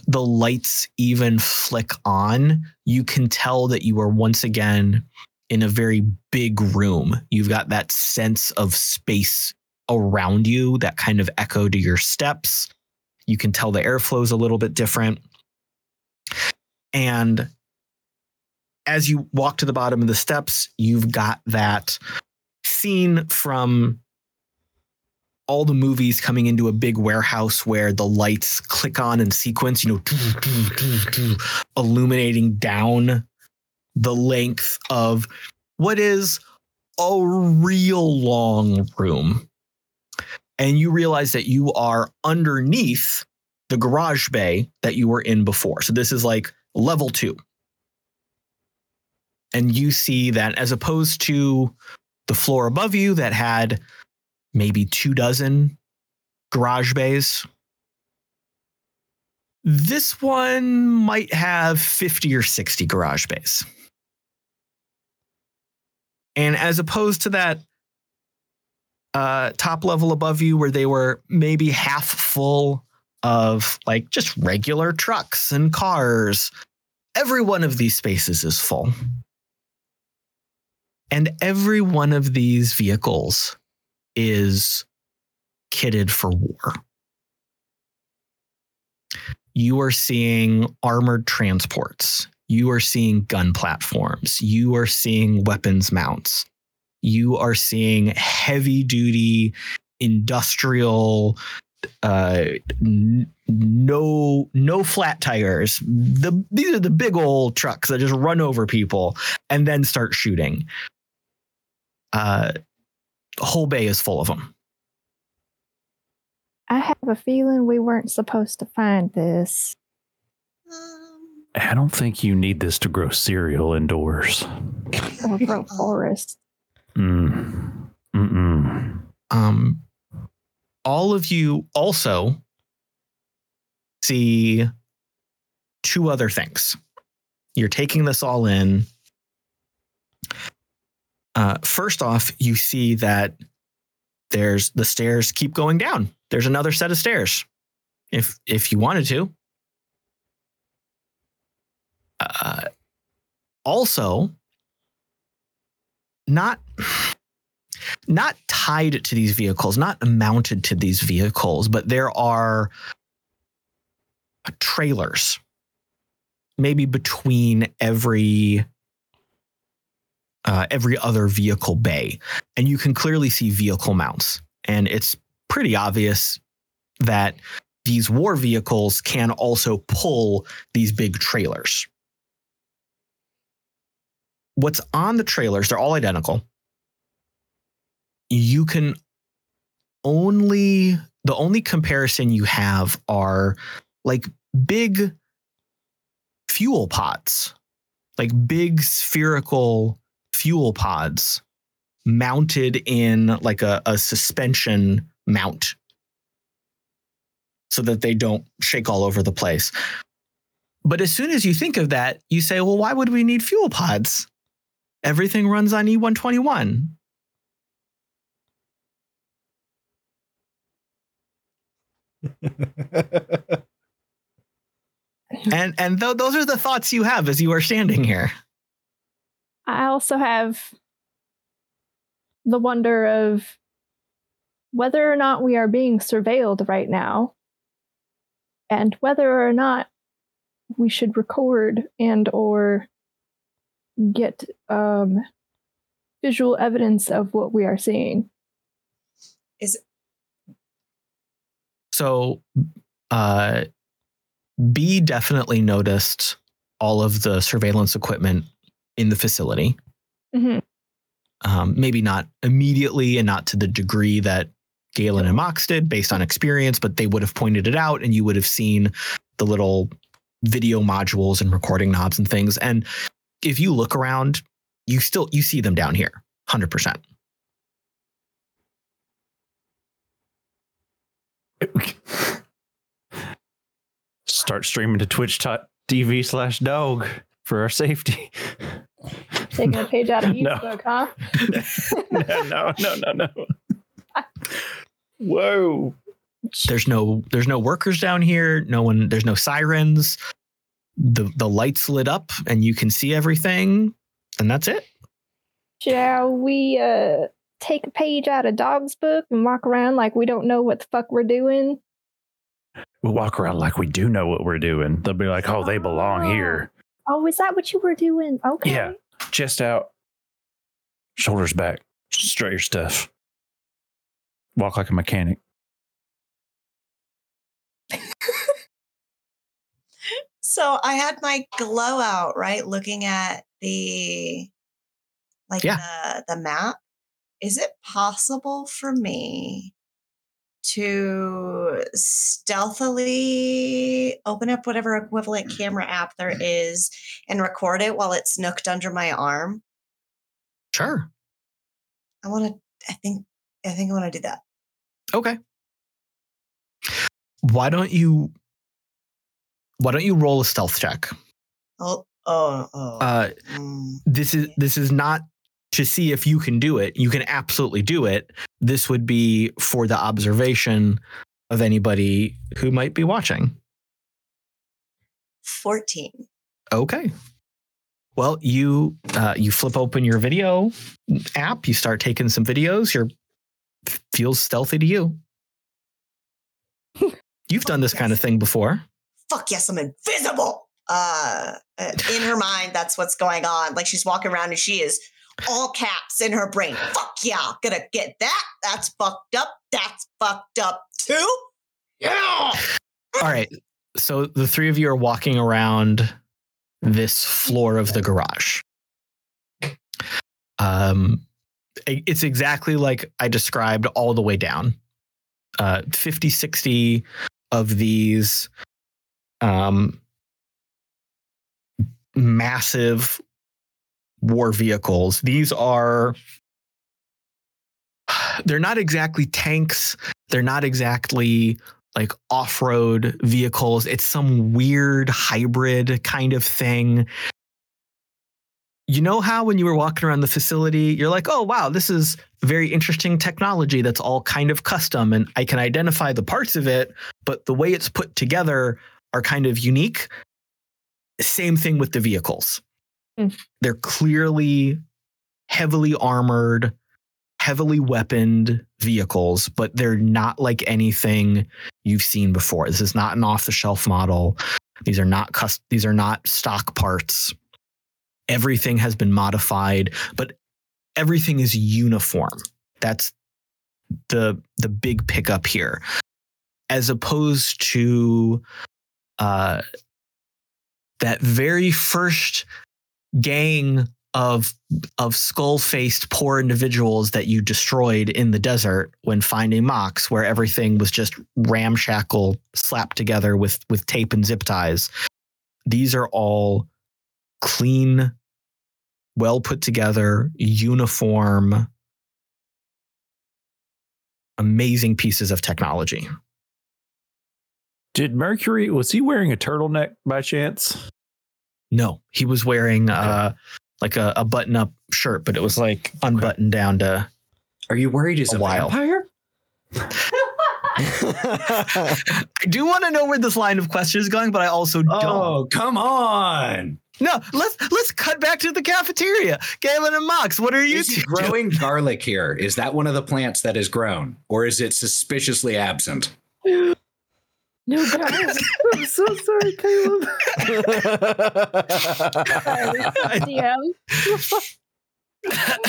the lights even flick on you can tell that you are once again in a very big room you've got that sense of space around you that kind of echo to your steps you can tell the airflow is a little bit different. And as you walk to the bottom of the steps, you've got that scene from all the movies coming into a big warehouse where the lights click on in sequence, you know, illuminating down the length of what is a real long room. And you realize that you are underneath the garage bay that you were in before. So this is like level two. And you see that as opposed to the floor above you that had maybe two dozen garage bays, this one might have 50 or 60 garage bays. And as opposed to that uh, top level above you, where they were maybe half full of like just regular trucks and cars, every one of these spaces is full. And every one of these vehicles is kitted for war. You are seeing armored transports. You are seeing gun platforms. You are seeing weapons mounts. You are seeing heavy duty industrial uh n- no no flat tires the these are the big old trucks that just run over people and then start shooting uh the whole bay is full of them I have a feeling we weren't supposed to find this. Um, I don't think you need this to grow cereal indoors. Or grow forest. Mm. Mm-mm. um all of you also see two other things you're taking this all in uh, first off you see that there's the stairs keep going down. There's another set of stairs if if you wanted to. Uh, also not not tied to these vehicles, not mounted to these vehicles, but there are trailers, maybe between every uh, every other vehicle bay, and you can clearly see vehicle mounts, and it's pretty obvious that these war vehicles can also pull these big trailers. What's on the trailers? They're all identical you can only the only comparison you have are like big fuel pots, like big spherical fuel pods mounted in like a, a suspension mount so that they don't shake all over the place. But as soon as you think of that you say well why would we need fuel pods? Everything runs on E e121 and and th- those are the thoughts you have as you are standing here I also have the wonder of whether or not we are being surveilled right now and whether or not we should record and or get um, visual evidence of what we are seeing. Is so uh Bee definitely noticed all of the surveillance equipment in the facility Mhm. um, maybe not immediately and not to the degree that Galen and Mox did based on experience, but they would have pointed it out and you would have seen the little video modules and recording knobs and things. And if you look around, you still you see them down here, hundred percent. Start streaming to twitch.tv slash dog for our safety. taking a page out of No. each book huh no, no, no, no, no. Whoa. There's no there's no workers down here. No one. There's no sirens. The the lights lit up and you can see everything, and that's it. shall we uh take a page out of dog's book and walk around like we don't know what the fuck we're doing We walk around like we do know what we're doing. They'll be like, oh, they belong here. Oh is that what you were doing okay Yeah. Chest out, shoulders back, straight your stuff. walk like a mechanic. So I had my glow out, right? Looking at the like Yeah. the the map. Is it possible for me to stealthily open up whatever equivalent camera app there is and record it while it's snooked under my arm? Sure. I want to I think I think I want to do that. Okay. Why don't you why don't you roll a stealth check? Oh oh oh. Uh mm. this is this is not to see if you can do it. You can absolutely do it. This would be for the observation of anybody who might be watching. 14. Okay. Well, you uh, you flip open your video app. You start taking some videos. You're feels stealthy to you. You've done this kind of thing before. fuck yes, I'm invisible. Uh, uh, in her mind, that's what's going on. Like she's walking around and she is all caps in her brain. Fuck yeah, gonna get that. That's fucked up. That's fucked up too. Yeah. All right. So the three of you are walking around this floor of the garage. Um, it's exactly like I described all the way down. Uh, 50, 60 of these um, massive war vehicles. These are, they're not exactly tanks. They're not exactly like off-road vehicles. It's some weird hybrid kind of thing. You know how when you were walking around the facility, you're like, "Oh wow, this is very interesting technology that's all kind of custom and I can identify the parts of it, but the way it's put together are kind of unique." Same thing with the vehicles. Mm. They're clearly heavily armored, heavily weaponed vehicles, but they're not like anything you've seen before. This is not an off-the-shelf model. These are not cus- these are not stock parts. Everything has been modified, but everything is uniform. That's the the big pickup here. As opposed to uh that very first gang of of skull-faced poor individuals that you destroyed in the desert when finding Mox, where everything was just ramshackle slapped together with with tape and zip ties. These are all clean, well put together, uniform, amazing pieces of technology. Did Mercury was he wearing a turtleneck by chance? No, he was wearing uh like a, a button-up shirt, but it was like unbuttoned down to Are you worried he's A a, while. vampire? I do want to know where this line of question is going, but I also don't. Oh, come on. No, let's let's cut back to the cafeteria. Galen and Mox, what are you Is he two doing? growing garlic here? Is that one of the plants that is grown? Or is it suspiciously absent? No, guys. I'm so sorry, Caleb. DM.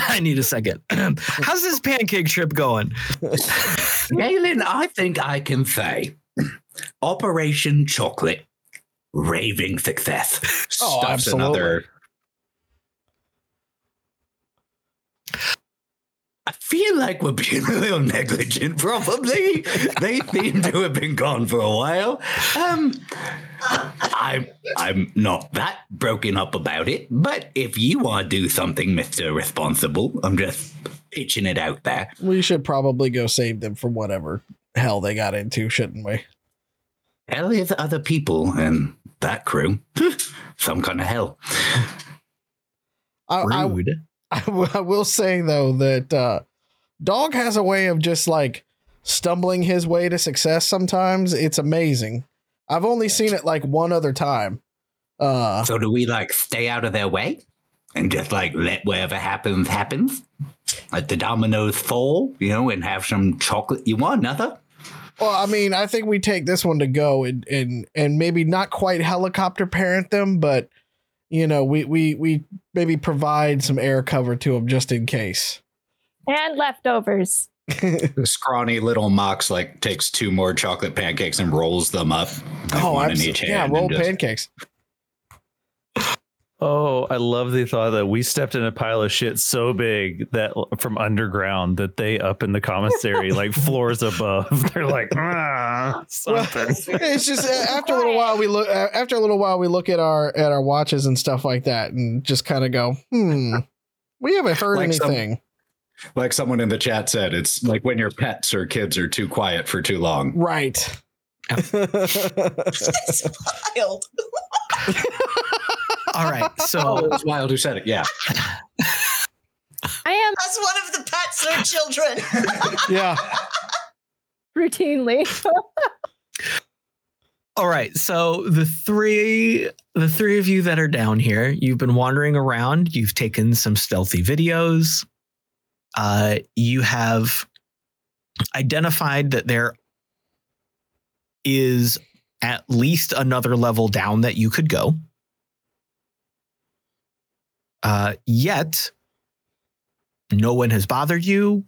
I need a second. How's this pancake trip going? Galen, I think I can say Operation Chocolate, raving success. Oh, Stuffs absolutely. another. I feel like we're being a little negligent, probably. they seem to have been gone for a while. Um, I'm I'm not that broken up about it, but if you want to do something, Mister Responsible, I'm just pitching it out there. we should probably go save them from whatever hell they got into, shouldn't we? Hell, there's other people and that crew. Some kind of hell. I, I, Rude. I w- I will say though that uh, Dog has a way of just like stumbling his way to success. Sometimes it's amazing. I've only seen it like one other time. Uh, So do we like stay out of their way and just like let whatever happens happens? Let the dominoes fall, you know, and have some chocolate. You want another? well, I mean, I think we take this one to go and and and maybe not quite helicopter parent them, but you know, we we we maybe provide some air cover to them just in case. And leftovers. the Scrawny little Mox like takes two more chocolate pancakes and rolls them up. like oh, one in abs- each hand. yeah, and roll just- pancakes. Oh, I love the thought that we stepped in a pile of shit so big that from underground that they up in the commissary like floors above. They're like, ah, Well, something. it's just after a little while we look after a little while we look at our at our watches and stuff like that and just kind of go, hmm, we haven't heard Like some- anything. Like someone in the chat said, it's like when your pets or kids are too quiet for too long. Right. It's wild. All right. Oh, So it was Wild who said it. Yeah. I am That's one of the pets or children. yeah. routinely. all right. So the three the three of you that are down here, you've been wandering around. You've taken some stealthy videos. Uh, you have identified that there is at least another level down that you could go. Uh, yet, no one has bothered you.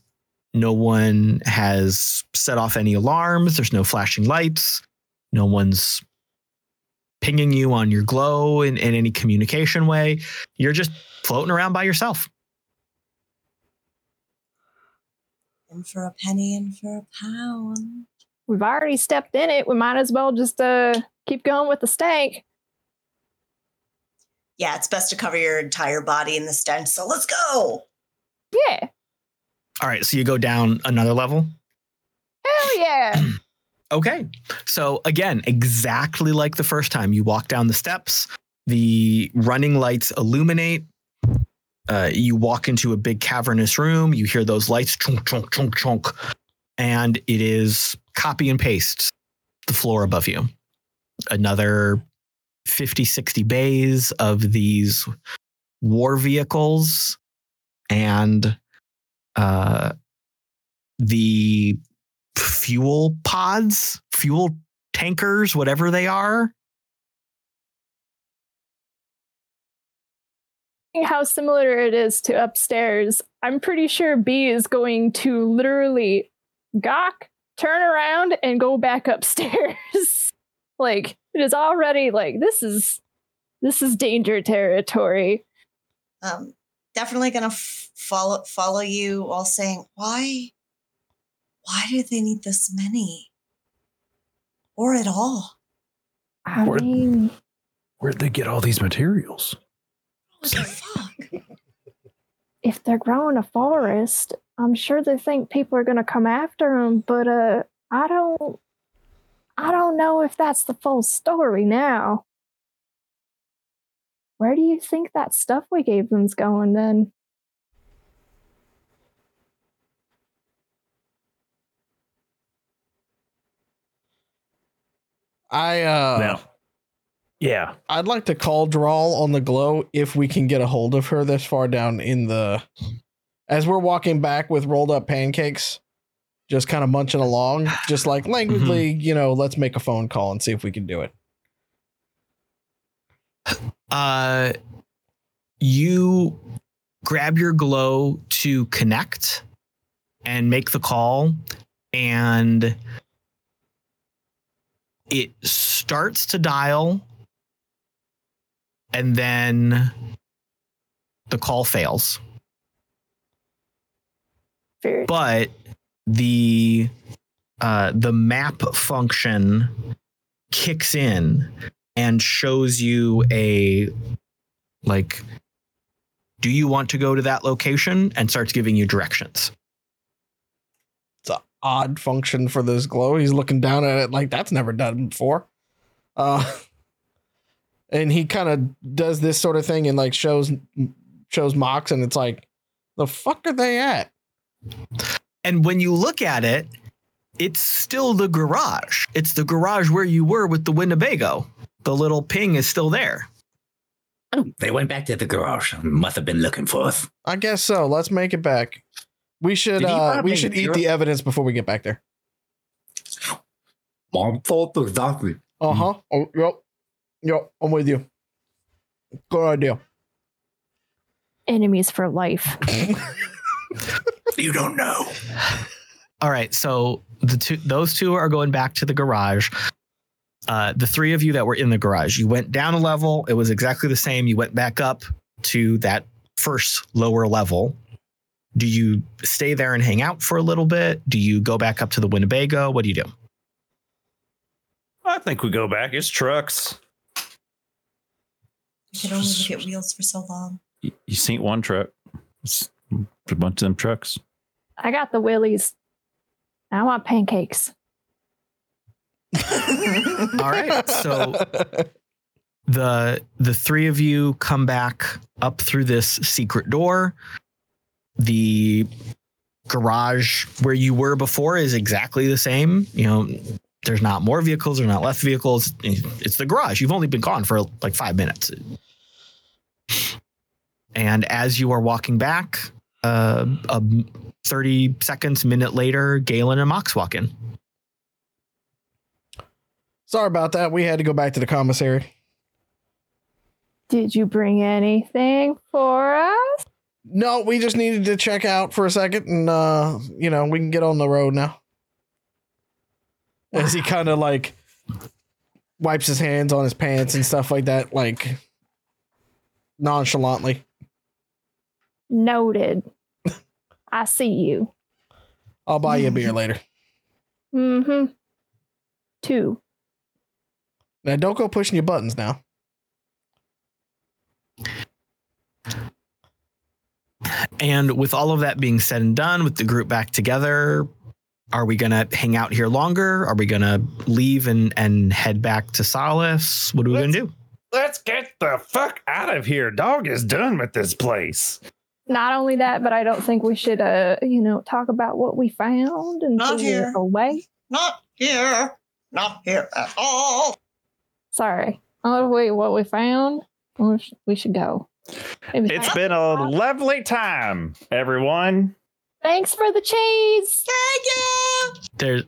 No one has set off any alarms. There's no flashing lights. No one's pinging you on your glow in, in any communication way. You're just floating around by yourself. in for a penny, in for a pound. We've already stepped in it. We might as well just uh keep going with the stank. Yeah, it's best to cover your entire body in the stench. So let's go. Yeah. All right. So you go down another level. Hell yeah. Okay. So again, exactly like the first time, you walk down the steps, the running lights illuminate. Uh, you walk into a big cavernous room. You hear those lights chunk, chunk, chunk, chunk, and it is copy and paste the floor above you. Another 50, 60 bays of these war vehicles and uh, the fuel pods, fuel tankers, whatever they are. How similar it is to upstairs. I'm pretty sure Bee is going to literally gawk, turn around, and go back upstairs. like it is already like this is this is danger territory. Um, definitely gonna f- follow follow you while saying why. Why do they need this many? Or at all? I Where- mean, Where'd they get all these materials? What the fuck? if they're growing a forest, I'm sure they think people are going to come after them, but uh I don't I don't know if that's the full story now. Where do you think that stuff we gave them's going then? I uh now, yeah. I'd like to call Drall on the glow if we can get a hold of her this far down in the as we're walking back with rolled up pancakes, just kind of munching along, just like languidly, you know, let's make a phone call and see if we can do it. Uh, you grab your glow to connect and make the call, and it starts to dial, and then the call fails. Fair. but the uh, the map function kicks in and shows you a like do you want to go to that location and starts giving you directions It's an odd function for this glow. He's looking down at it like that's never done before. Uh and he kind of does this sort of thing and like shows shows Mox and it's like the fuck are they at? And when you look at it it's still the garage it's the garage where you were with the winnebago the little ping is still there Oh, they went back to the garage. Must have been looking for us. I guess so. Let's make it back. We should uh we should eat sure? the evidence before we get back there. Mom thought exactly. Uh-huh. Oh, yep. Yep, I'm with you. Good idea. Enemies for life. You don't know. All right, so the two those two are going back to the garage. Uh, the three of you that were in the garage, you went down a level. It was exactly the same. You went back up to that first lower level. Do you stay there and hang out for a little bit? Do you go back up to the Winnebago? What do you do? I think we go back. It's trucks. We can only look at wheels for so long. You, you seen one truck? It's a bunch of them trucks. I got the willies. I want pancakes. All right, so the the three of you come back up through this secret door. The garage where you were before is exactly the same. You know, there's not more vehicles, there's not less vehicles. It's the garage. You've only been gone for like five minutes. And as you are walking back, uh, a 30 seconds, minute later, Galen and Mox walk in. Sorry about that. We had to go back to the commissary. Did you bring anything for us? No, we just needed to check out for a second and uh, you know, we can get on the road now. As he kind of like wipes his hands on his pants and stuff like that, like nonchalantly. Noted. I see you. I'll buy you a beer later. Mm-hmm. Two. Now don't go pushing your buttons now. And with all of that being said and done, with the group back together, are we gonna hang out here longer? Are we gonna leave and and head back to Solace? What are we gonna do? Let's get the fuck out of here. Dog is done with this place. Not only that, but I don't think we should, uh, you know, talk about what we found and Not here. away. Not here. Not here at all. Sorry. Oh wait, what we found? We should go. Maybe- It's been a lovely time, everyone. Thanks for the cheese. Thank you. There's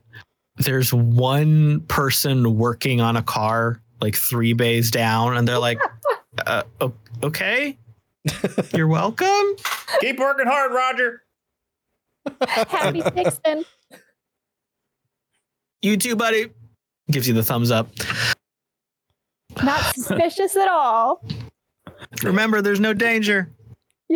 there's one person working on a car like three bays down, and they're like, uh, "Okay, you're welcome." Keep working hard, Roger. Happy fixing. You too, buddy. Gives you the thumbs up. Not suspicious at all. Remember, there's no danger.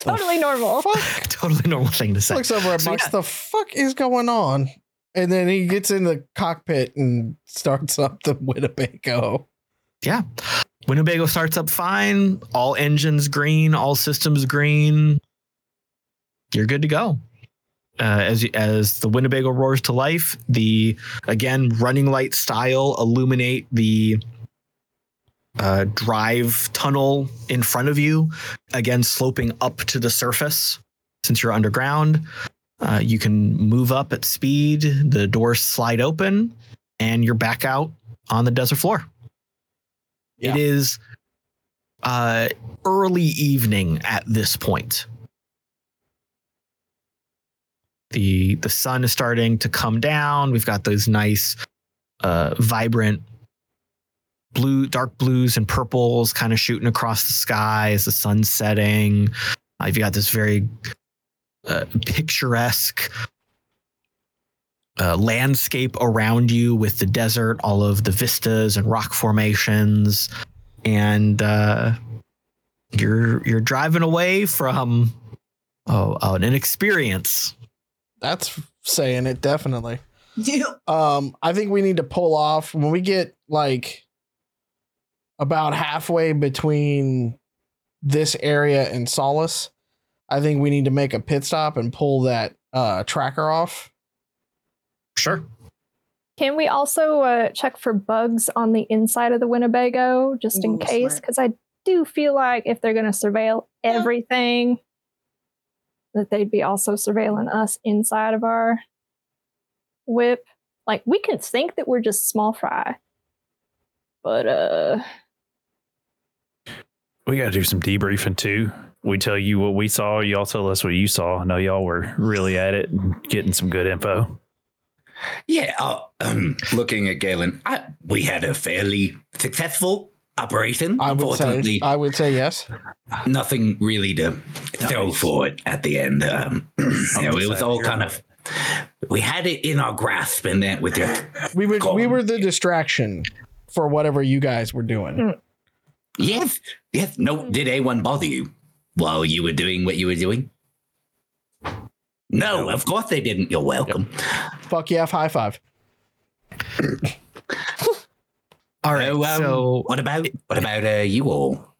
totally oh, normal. Fuck. Totally normal thing to say. Looks over at So, Max. yeah. The fuck is going on? And then he gets in the cockpit and starts up the Winnebago. Yeah. Winnebago starts up fine. All engines green, all systems green. You're good to go. Uh, as as the Winnebago roars to life, the again running light style illuminate the uh, drive tunnel in front of you, again sloping up to the surface. Since you're underground, uh, you can move up at speed. The doors slide open, and you're back out on the desert floor. Yeah. It is uh, early evening at this point. The the sun is starting to come down. We've got those nice uh, vibrant blue, dark blues and purples kind of shooting across the sky as the sun's setting. Uh, you've got this very uh, picturesque uh, landscape around you with the desert, all of the vistas and rock formations, and uh, you're you're driving away from oh, oh an experience. That's saying it definitely. You Um, I think we need to pull off when we get like about halfway between this area and Solace. I think we need to make a pit stop and pull that uh tracker off. Sure. Can we also uh, check for bugs on the inside of the Winnebago just in Ooh, case? Because I do feel like if they're going to surveil Yeah. everything, that they'd be also surveilling us inside of our whip. Like we can think that we're just small fry, but uh, We got to do some debriefing too. We tell you what we saw. Y'all tell us what you saw. I know y'all were really at it and getting some good info. Yeah, uh, um, looking at Galen, I, we had a fairly successful operation. I would say Unfortunately, I would say yes. nothing really to throw for it at the end. Um, you know, it was all kind of we had it in our grasp, and then with your We were we were the distraction for whatever you guys were doing. yes, yes. No, did anyone bother you while you were doing what you were doing? No, of course they didn't. You're welcome. Fuck yeah, high five. All right. So, um, so what about what about uh, you all?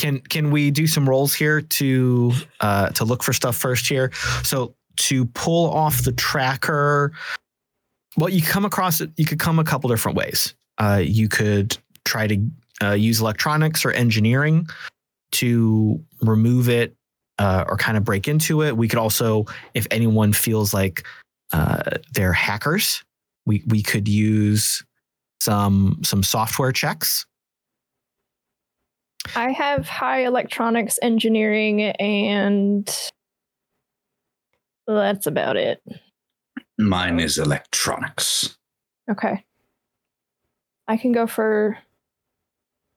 can can we do some rolls here to uh to look for stuff first here so to pull off the tracker well you come across it you could come a couple different ways uh you could try to uh, use electronics or engineering to remove it uh, or kind of break into it we could also if anyone feels like uh, they're hackers we we could use some some software checks I have high electronics engineering, and that's about it. Mine is electronics. Okay. I can go for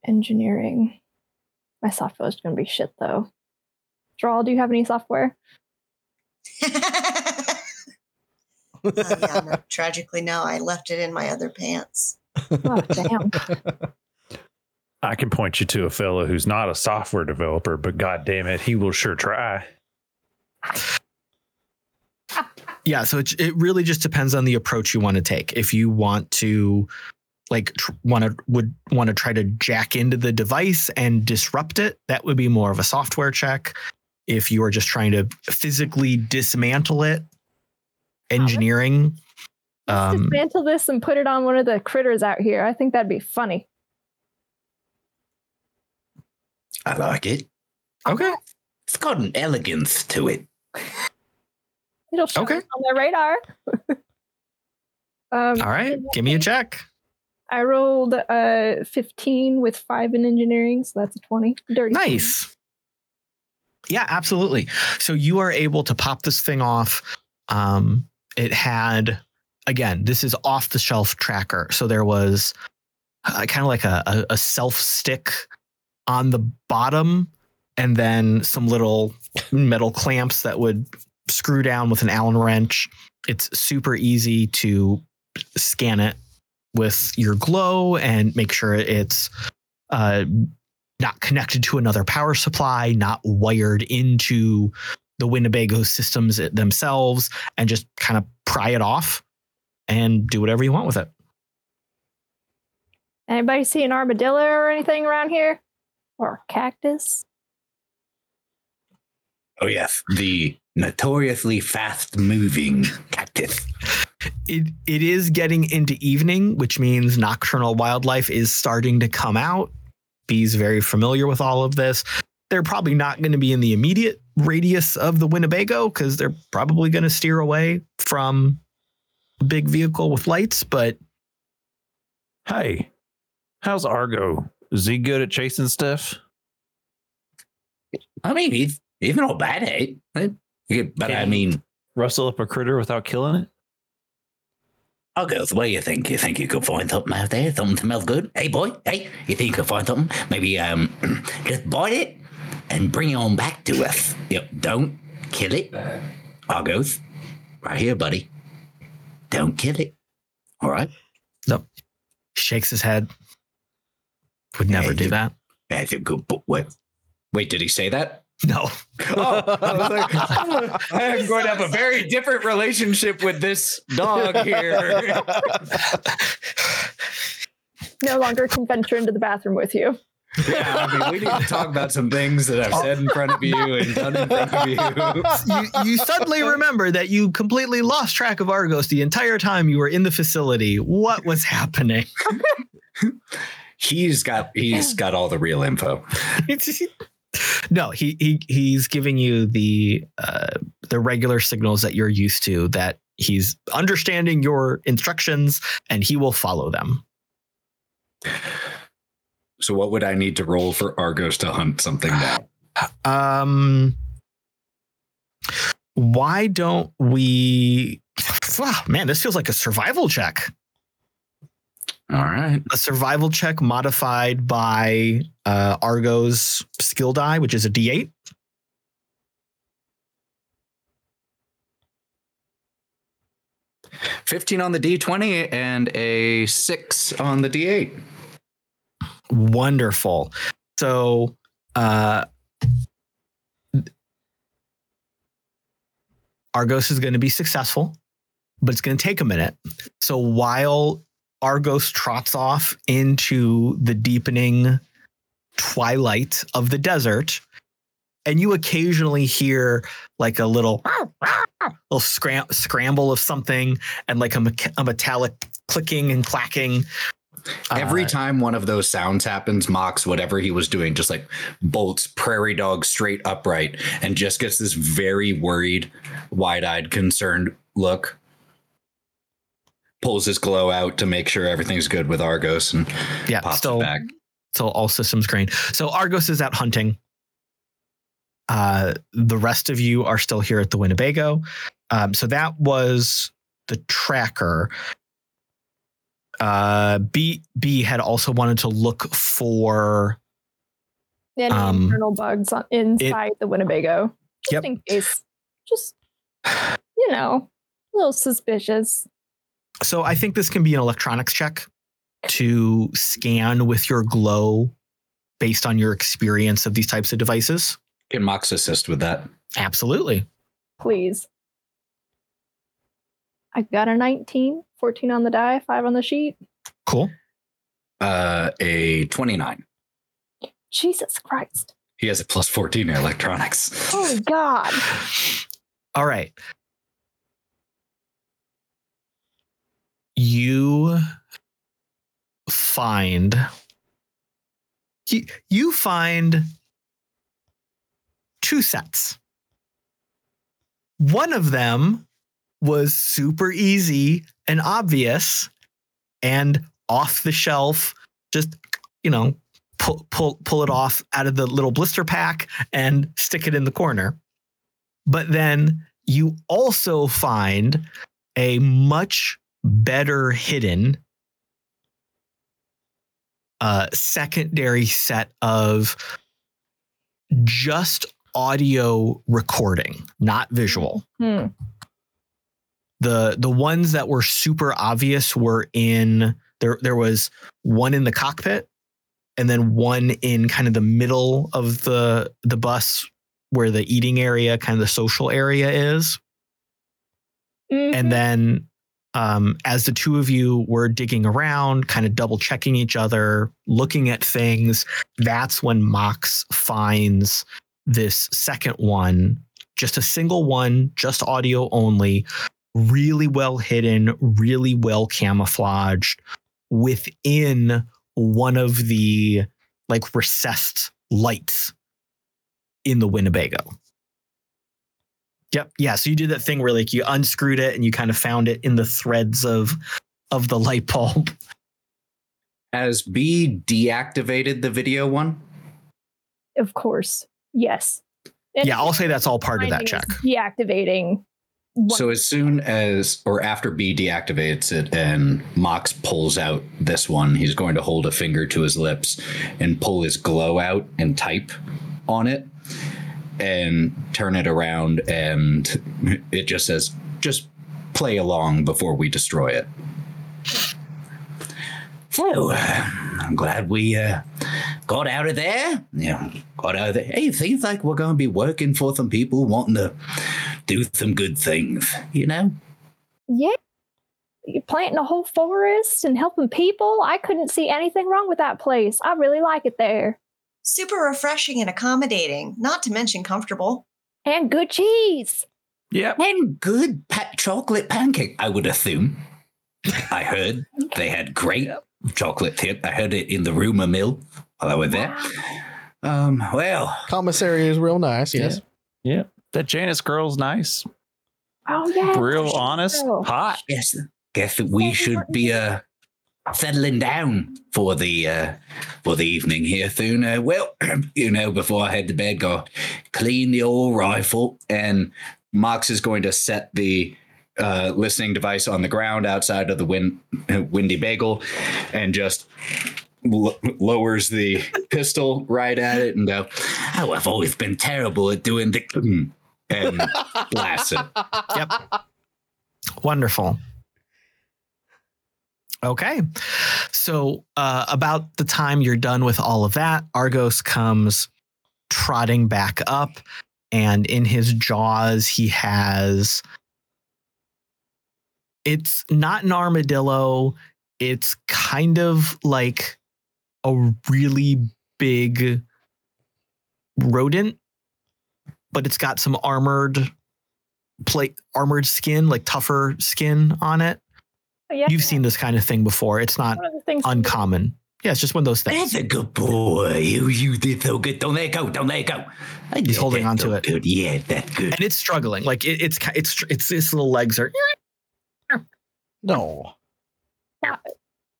engineering. My software is going to be shit, though. Drall, do you have any software? Uh, yeah, no, tragically, no. I left it in my other pants. Oh, damn. I can point you to a fellow who's not a software developer, but god damn it, he will sure try. Yeah, so it, it really just depends on the approach you want to take. If you want to like tr- want to would want to try to jack into the device and disrupt it, that would be more of a software check. If you are just trying to physically dismantle it, engineering um dismantle this and put it on one of the critters out here. I think that'd be funny. I like it. okay. It's got an elegance to it. It'll show Okay. on their radar. um, All right, give me a check. I rolled uh 15 with five in engineering, so that's a 20. Dirty. 20. Nice. Yeah, absolutely. So you are able to pop this thing off. Um, it had, again, this is off the shelf tracker. So there was uh, kind of like a, a, a self stick on the bottom, and then some little metal clamps that would screw down with an Allen wrench. It's super easy to scan it with your glow and make sure it's uh, not connected to another power supply, not wired into the Winnebago systems themselves, and just kind of pry it off and do whatever you want with it. Anybody see an armadillo or anything around here? Or a cactus? Oh yes, the notoriously fast-moving cactus. It it is getting into evening, which means nocturnal wildlife is starting to come out. Bees very familiar with all of this. They're probably not going to be in the immediate radius of the Winnebago because they're probably going to steer away from a big vehicle with lights, but Hey, how's Argo? Is he good at chasing stuff? I mean, he's he's not bad at it, eh? but I mean, Rustle up a critter without killing it? I'll go. What do you think? You think you could find something out there? Something smells good? Hey, boy. Hey, you think you could find something? Maybe um, just bite it and bring it on back to us. Yep. Don't kill it. Argos, right here, buddy. Don't kill it. All right. Nope. Shakes his head. Would never Yeah, do that. That's a good book. Wait, Wait, did he say that? No. Oh, I was like, I'm going to have a very different relationship with this dog here. No longer can venture into the bathroom with you. yeah, I mean, we need to talk about some things that I've said in front of you and done in front of you. you, you suddenly remember that you completely lost track of Argos the entire time you were in the facility. What was happening? He's got he's got all the real info. no, he he he's giving you the uh, the regular signals that you're used to. That he's understanding your instructions and he will follow them. So what would I need to roll for Argos to hunt something down? Um, why don't we? Wow, man, this feels like a survival check. All right. A survival check modified by uh, Argo's skill die, which is a D8. 15 on the D20 and a six on the D8. Wonderful. So, uh, Argos is going to be successful, but it's going to take a minute. So while Argos trots off into the deepening twilight of the desert, and you occasionally hear like a little little scram- scramble of something and like a, mecha- a metallic clicking and clacking. Every Uh, time one of those sounds happens, Mox, whatever he was doing, just like bolts prairie dog straight upright and just gets this very worried, wide eyed, concerned look. Pulls his glow out to make sure everything's good with Argos and yeah, pops still it back. So all systems green. So Argos is out hunting. Uh, the rest of you are still here at the Winnebago. Um, so that was the tracker. Uh, Bee Bee had also wanted to look for. Any Um, internal bugs on, inside the Winnebago. Just Yep. in case. Just, you know, a little suspicious. So I think this can be an electronics check to scan with your glow based on your experience of these types of devices. Can Mox assist with that? Absolutely. Please. I got a 19, 14 on the die, 5 on the sheet. Cool. Uh, a 29. Jesus Christ. He has a plus 14 in electronics. Oh, God. All right. You find you, you find two sets. One of them was super easy and obvious and off the shelf just you know pull pull pull it off out of the little blister pack and stick it in the corner. But then you also find a much better hidden uh, secondary set of just audio recording, not visual. Hmm. The the ones that were super obvious were in there. There was one in the cockpit, and then one in kind of the middle of the the bus where the eating area, kind of the social area is. Mhm. And then um, as the two of you were digging around, kind of double checking each other, looking at things, that's when Mox finds this second one, just a single one, just audio only, really well hidden, really well camouflaged within one of the like recessed lights in the Winnebago. Yep. Yeah. So you did that thing where like you unscrewed it and you kind of found it in the threads of of the light bulb. Has Bee deactivated the video one? Of course. Yes. And Yeah, I'll say that's all part of that check. Deactivating. So as soon as or after Bee deactivates it and Mox pulls out this one, he's going to hold a finger to his lips and pull his glow out and type on it and turn it around and it just says just play along before we destroy it. So, I'm glad we uh, got out of there. Yeah, got out of there. Hey, it seems like we're going to be working for some people wanting to do some good things, you know? yeah. You're planting a whole forest and helping people. I couldn't see anything wrong with that place. I really like it there. Super refreshing and accommodating, not to mention comfortable. And good cheese. Yeah. And good pa- chocolate pancake, I would assume. I heard they had great chocolate tip. I heard it in the rumor mill while I was there. Um, well, Commissary is real nice. Yes. Yeah. That Janice girl's nice. Oh yeah. Real honest. girl. Hot. guess guess that we should be uh settling down for the uh for the evening here soon. Uh, well, you know, before I head to bed, go clean the old rifle And Mox is going to set the uh, listening device on the ground outside of the win- windy bagel and just l- lowers the pistol right at it and go, Oh, I've always been terrible at doing the. and blasts it. Yep. Wonderful. Okay. So, uh, about the time you're done with all of that, Argos comes trotting back up, and in his jaws, he has. It's not an armadillo. It's kind of like a really big rodent, but it's got some armored plate, armored skin, like tougher skin on it. Yeah, You've seen this kind of thing before. It's not one of the things uncommon. Yeah, it's just one of those things. That's a good boy. You you did so good. Don't let it go. Don't let it go. I He's did holding on to so it. Good. Yeah, that's good. and it's struggling. Like it, it's it's it's its little legs are. No.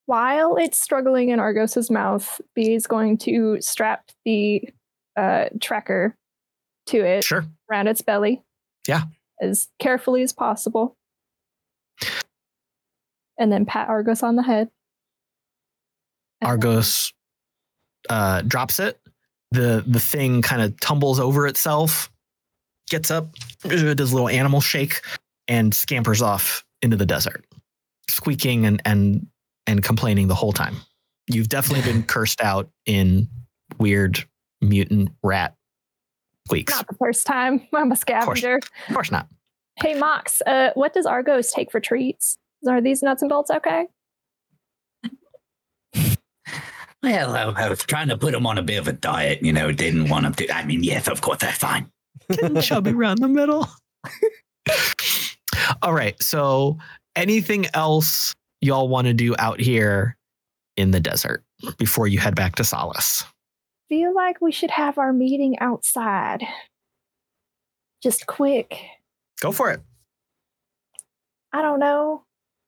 While it's struggling in Argos's mouth, Bee is going to strap the uh, tracker to it Sure. around its belly. Yeah. As carefully as possible. And then pat Argos on the head. Argos uh, drops it. The the thing kind of tumbles over itself, gets up, does a little animal shake, and scampers off into the desert, squeaking and and and complaining the whole time. You've definitely been cursed out in weird mutant rat squeaks. Not the first time. I'm a scavenger. Of course not. Hey, Mox, uh, what does Argos take for treats? Are these nuts and bolts okay? Well, I, I was trying to put him on a bit of a diet. You know, didn't want him to. I mean, yes, of course, they're fine. Getting chubby around the middle. All right. So, anything else y'all want to do out here in the desert before you head back to Solace? Feel like we should have our meeting outside. Just quick. Go for it. I don't know.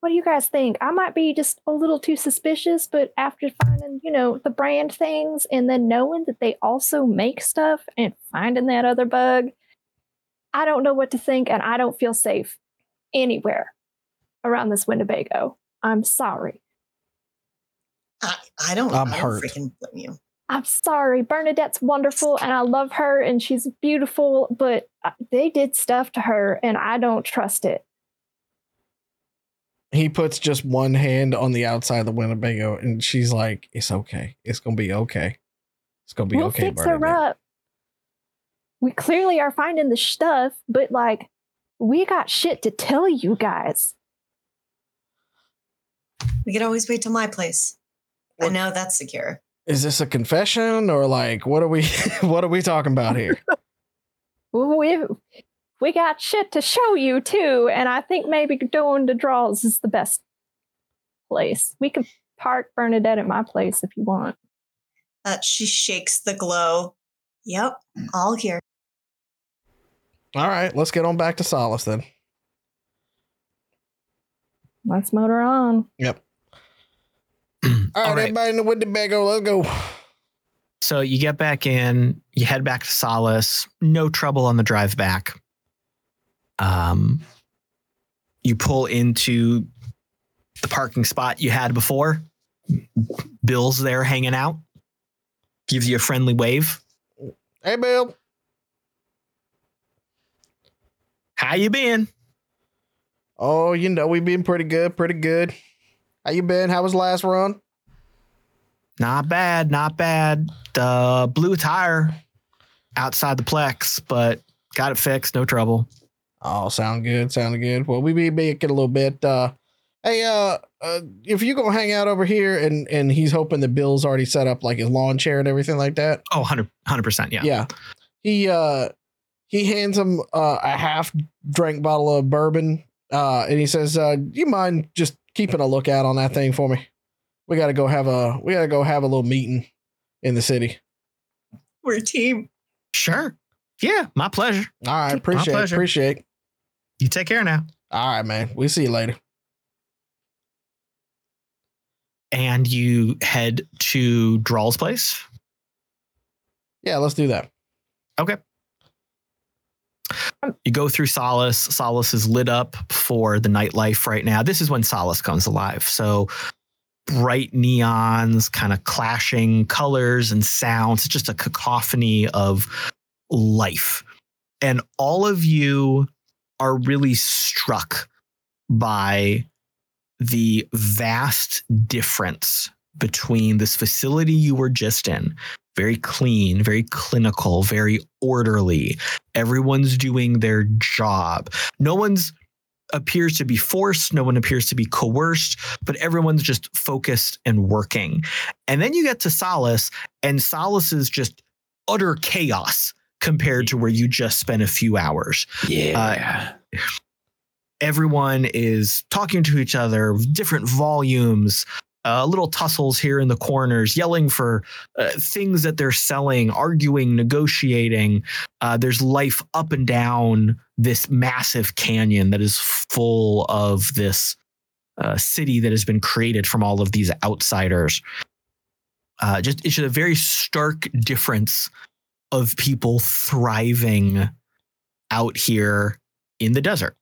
What do you guys think? I might be just a little too suspicious, but after finding, you know, the brand things and then knowing that they also make stuff and finding that other bug, I don't know what to think and I don't feel safe anywhere around this Winnebago. I'm sorry. I, I don't. I'm I hurt. freaking blame you. I'm sorry. Bernadette's wonderful and I love her and she's beautiful, but uh, they did stuff to her and I don't trust it. He puts just one hand on the outside of the Winnebago, and she's like, "It's okay. It's gonna be okay. It's gonna be we'll okay." fix her Bernadette." up. We clearly are finding the stuff, but like, we got shit to tell you guys. We could always wait till my place. I What- know that's secure. Is this a confession or like what are we? what are we talking about here? We we got shit to show you too, and I think maybe doing the draws is the best place. We could park Bernadette at my place if you want. Uh, she shakes the glow. Yep, all here. All right, let's get on back to Solace then. Let's motor on. Yep. All right, All right. everybody in the Winnebago, let's go. So you get back in, you head back to Solace. No trouble on the drive back. Um, you pull into the parking spot you had before. Bill's there hanging out. Gives you a friendly wave. Hey, Bill. How you been? Oh, you know we've been pretty good, pretty good. How you been? How was last run? Not bad, not bad. Uh, blew a tire outside the Plex, but got it fixed. No trouble. Oh, sound good, sound good. Well, we be back in a little bit. Uh, hey, uh, uh, if you gonna hang out over here, and and he's hoping that Bill's already set up like his lawn chair and everything like that. Oh, 100 percent. Yeah. Yeah. He uh he hands him uh, a half drank bottle of bourbon. Uh and he says, uh, you mind just keeping a lookout on that thing for me? We gotta go have a we gotta go have a little meeting in the city. We're a team. Sure. Yeah, my pleasure. All right, appreciate it, pleasure. appreciate. You take care now. All right, man. We'll see you later. And you head to Drall's place. Yeah, let's do that. Okay. You go through Solace. Solace is lit up for the nightlife right now. This is when Solace comes alive. So bright neons, kind of clashing colors and sounds. It's just a cacophony of life. And all of you are really struck by the vast difference between this facility you were just in very clean, very clinical, very orderly. Everyone's doing their job. No one's appears to be forced, no one appears to be coerced, but everyone's just focused and working. And then you get to Solace, and Solace is just utter chaos compared to where you just spent a few hours. Yeah. Everyone is talking to each other, different volumes, uh, little tussles here in the corners, yelling for uh, things that they're selling, arguing, negotiating. Uh, there's life up and down this massive canyon that is full of this uh, city that has been created from all of these outsiders. Uh, just it's just a very stark difference of people thriving out here in the desert.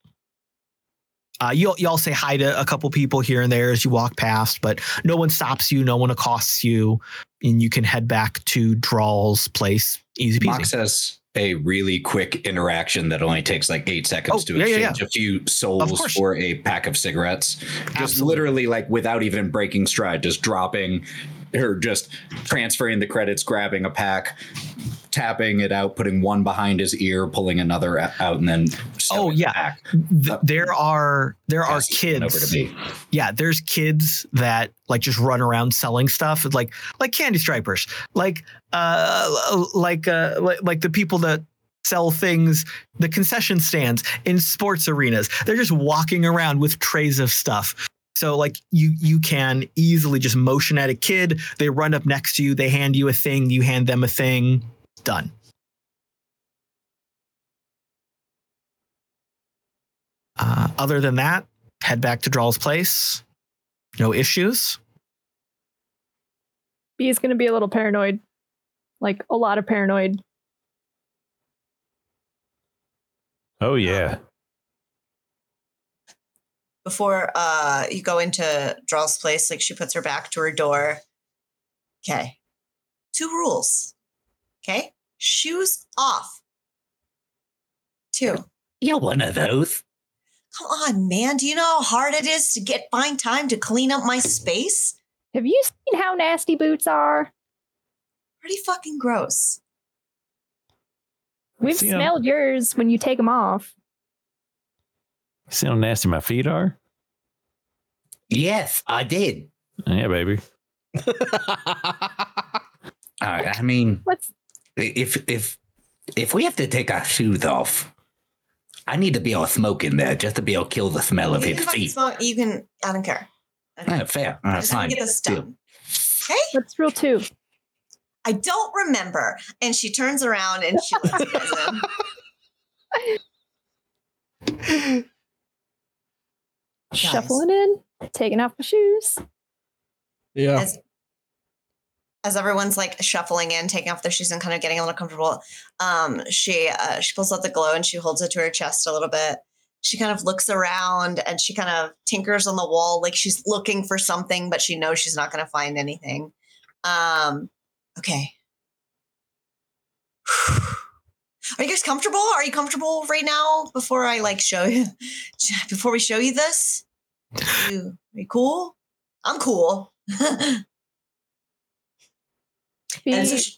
Uh, you'll you'll say hi to a couple people here and there as you walk past, but no one stops you, no one accosts you, and you can head back to Drall's place. Easy peasy. Mox has a really quick interaction that only takes like eight seconds Oh, to yeah, yeah, exchange a few souls for a pack of cigarettes. Just literally like without even breaking stride, just dropping or just transferring the credits, grabbing a pack, tapping it out, putting one behind his ear, pulling another out, and then Oh, yeah. Th- there are there are Passing over to kids. Yeah, there's kids that like just run around selling stuff, like like candy stripers, like uh like uh like, like the people that sell things, the concession stands in sports arenas. They're just walking around with trays of stuff. So like you you can easily just motion at a kid, they run up next to you, they hand you a thing, you hand them a thing, done. Uh, other than that, head back to Drall's place. No issues. Bee is going to be a little paranoid, like a lot of paranoid. Oh yeah. before uh you go into Drall's place, like she puts her back to her door. Okay. Two rules. Okay. Shoes off. Two. You're one of those. Come on, man. Do you know how hard it is to get find time to clean up my space? Have you seen how nasty boots are? Pretty fucking gross. We've See 'em. smelled yours when you take them off. See how nasty my feet are? Yes, I did. Yeah, baby. I I mean, Let's. If if if we have to take our shoes off, I need to be all smoke in there just to be able to kill the smell of You his feet. smoke- You can. I don't care. I don't care. fair. All I right, just want fine. get this Deal. done. Okay. What's rule two? I don't remember. And she turns around and she lets you guys Shuffling in, taking off my shoes. Yeah. as as everyone's like shuffling in, taking off their shoes and kind of getting a little comfortable, um, she uh, she pulls out the glow and she holds it to her chest a little bit. She kind of looks around and she kind of tinkers on the wall like she's looking for something, but she knows she's not going to find anything. Um, okay. Are you guys comfortable? Are you comfortable right now? Before I like show you, before we show you this, you, are you cool? I'm cool. Bee, And so she-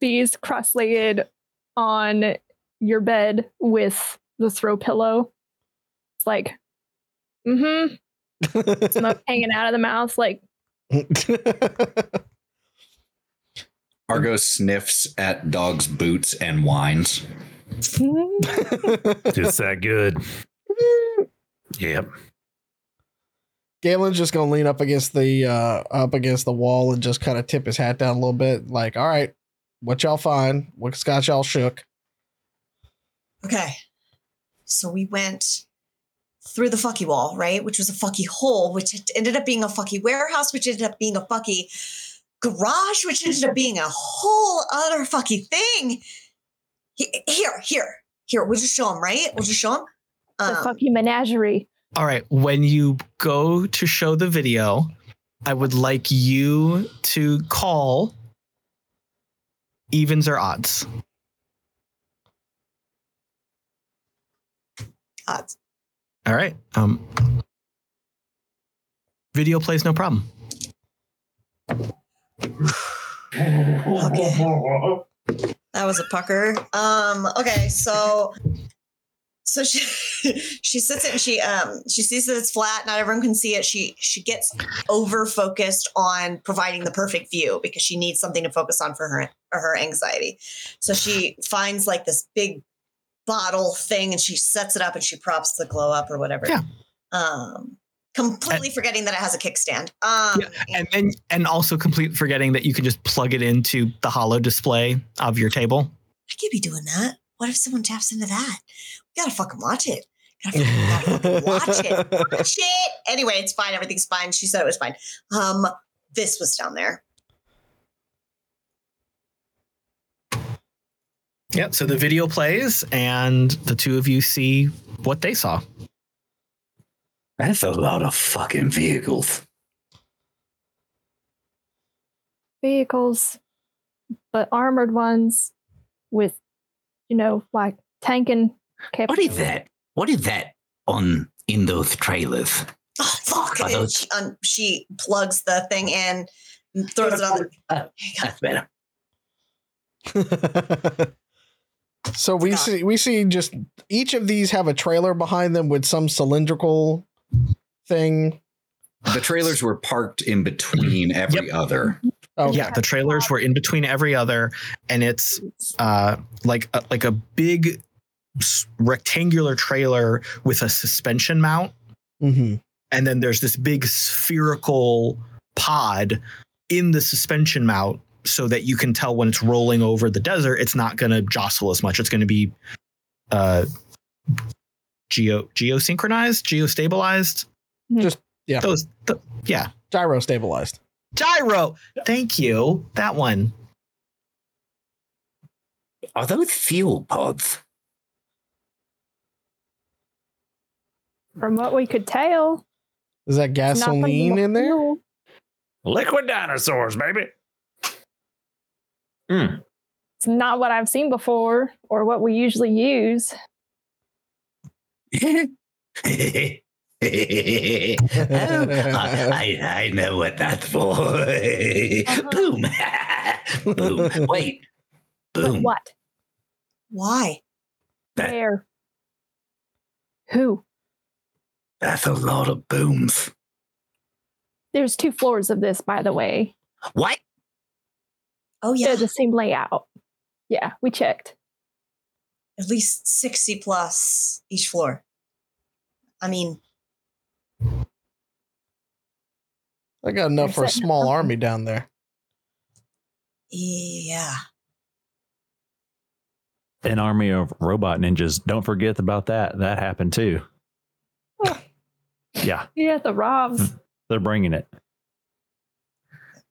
Bee's cross-legged on your bed with the throw pillow. It's like, mm-hmm. Smoke hanging out of the mouth. Like, Argo sniffs at dog's boots and whines. "Hmm." Just that good. Yep. Galen's just gonna lean up against the uh up against the wall and just kind of tip his hat down a little bit, like, all right, what y'all find? What's got y'all shook? Okay. So we went through the fucky wall, right? Which was a fucky hole, which ended up being a fucky warehouse, which ended up being a fucky garage, which ended up being a whole other fucky thing. Here, here, here. We'll just show him, right? We'll just show him. the fucky menagerie. All right. When you go to show the video, I would like you to call evens or odds. odds. All right. Um, Video plays no problem. Okay. That was a pucker. Um, okay, so so she she sits it and she um she sees that it's flat, not everyone can see it. She she gets over focused on providing the perfect view because she needs something to focus on for her or her anxiety. So she finds like this big bottle thing and she sets it up and she props the glow up or whatever. Yeah. Um completely forgetting that it has a kickstand. Um Yeah, and then and also complete forgetting that you can just plug it into the hollow display of your table. I could be doing that. What if someone taps into that? We gotta fucking watch it. Gotta fucking, gotta fucking watch it. Watch it. Anyway, it's fine. Everything's fine. She said it was fine. Um, this was down there. Yeah, so the video plays and the two of you see what they saw. That's a lot of fucking vehicles. Vehicles, but armored ones with, you know, like tanking What capability. is that? What is that on in those trailers? Oh fuck! Are And those- she, um, she plugs the thing in, and throws it on the. Uh, that's better. so we see we see just each of these have a trailer behind them with some cylindrical thing. The trailers were parked in between every other. Okay. Yeah, the trailers were in between every other, and it's uh, like a, like a big rectangular trailer with a suspension mount, hmm and then there's this big spherical pod in the suspension mount, so that you can tell when it's rolling over the desert, it's not going to jostle as much. It's going to be uh, geo geosynchronized, geostabilized. Just yeah, Those, th- yeah, gyro stabilized. Gyro. Thank you. That one. Are those fuel pods? From what we could tell, Is that gasoline in there? fuel. Liquid dinosaurs, baby. Mm. It's not what I've seen before or what we usually use. oh, I, I I know what that's for. Uh-huh. Boom. Boom. Wait. But Boom. what? Why? That- Where? Who? That's a lot of booms. There's two floors of this, by the way. What? Oh yeah, They're the same layout. Yeah, we checked. at least sixty plus each floor. I mean, I got enough for a They're setting small up. army down there. yeah. An army of robot ninjas. Don't forget about that. That happened too. yeah, Yeah, the Robs. they're bringing it.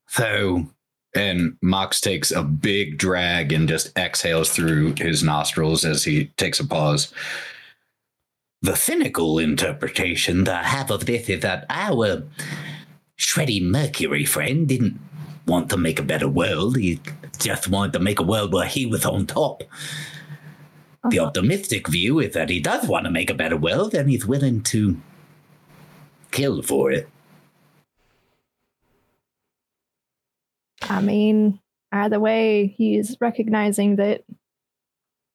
So, and Mox takes a big drag and just exhales through his nostrils as he takes a pause. The cynical interpretation that I have of this is that our shreddy Mercury friend didn't want to make a better world. He just wanted to make a world where he was on top. The Uh-huh. optimistic view is that he does want to make a better world and he's willing to kill for it. I mean, either way, he's recognizing that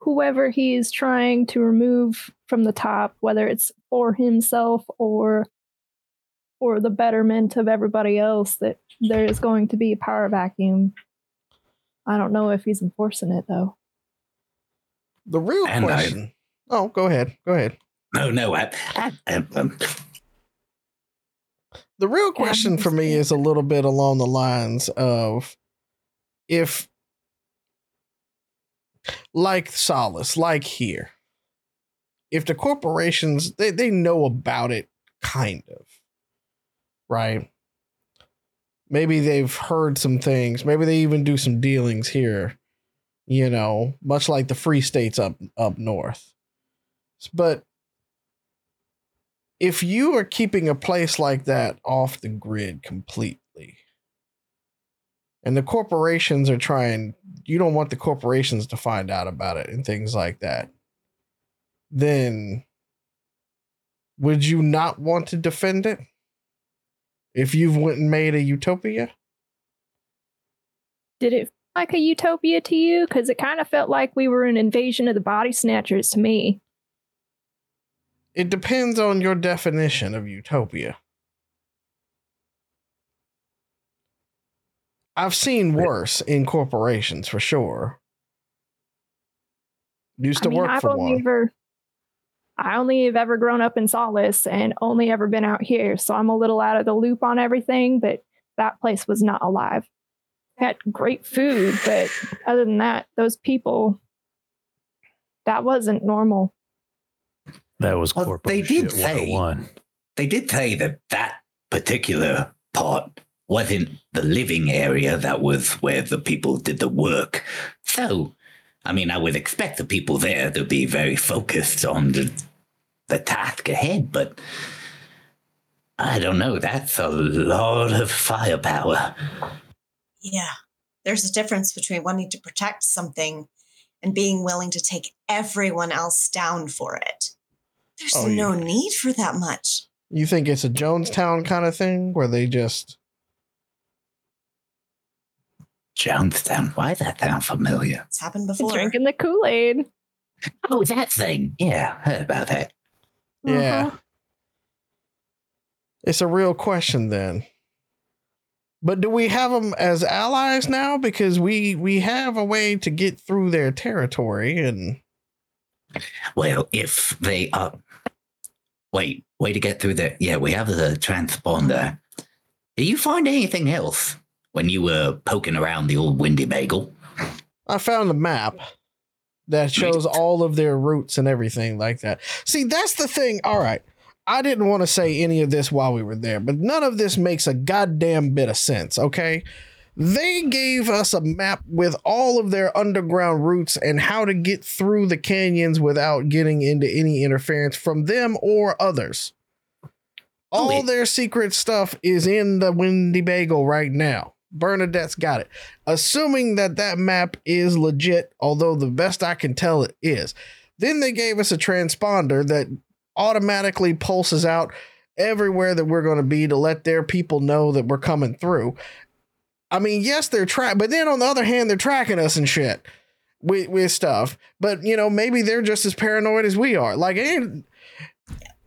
whoever he is trying to remove from the top, whether it's for himself or for the betterment of everybody else, that there is going to be a power vacuum. I don't know if he's enforcing it though. The real And I- question. Oh, go ahead. Go ahead. No, no, I, I, um, um, The real question for me is a little bit along the lines of if, like Solace, like here, if the corporations they, they know about it, kind of, right? Maybe they've heard some things. Maybe they even do some dealings here, you know, much like the free states up up north. But if you are keeping a place like that off the grid completely and the corporations are trying you don't want the corporations to find out about it and things like that then would you not want to defend it If you've went and made a utopia, Did it feel like a utopia to you? Because it kind of felt like we were an invasion of the body snatchers to me. it depends on your definition of utopia. I've seen worse in corporations for sure. Used to I mean, work I've for one. ever, I only have ever grown up in Solace and only ever been out here, so I'm a little out of the loop on everything. But that place was not alive. Had great food, but other than that, those people, that wasn't normal. That was Well, corporate they did shit say- oh They did say that that particular part wasn't the living area, that was where the people did the work. So, I mean, I would expect the people there to be very focused on the, the task ahead, but I don't know. That's a lot of firepower. Yeah. There's a difference between wanting to protect something and being willing to take everyone else down for it. There's Oh, no yeah. need for that much. You think it's a Jonestown kind of thing where they just Jonestown, why that sound familiar? It's happened before. Drinking the Kool Aid. Oh, that thing. Yeah, heard about that. Yeah. Uh-huh. It's a real question then. But do we have them as allies now? Because we we have a way to get through their territory, and Well, if they are. Wait, way to get through the. Yeah, we have the transponder. Did you find anything else when you were poking around the old Windy Bagel? I found the map that shows all of their routes and everything like that. See, that's the thing. All right. I didn't want to say any of this while we were there, but none of this makes a goddamn bit of sense, okay? They gave us a map with all of their underground routes and how to get through the canyons without getting into any interference from them or others. All their secret stuff is in the Windy Bagel right now. Bernadette's got it. Assuming that that map is legit, although the best I can tell it is. Then they gave us a transponder that automatically pulses out everywhere that we're going to be to let their people know that we're coming through. I mean, yes, they're track, but then on the other hand, they're tracking us and shit with with stuff. But you know, maybe they're just as paranoid as we are. Like, it,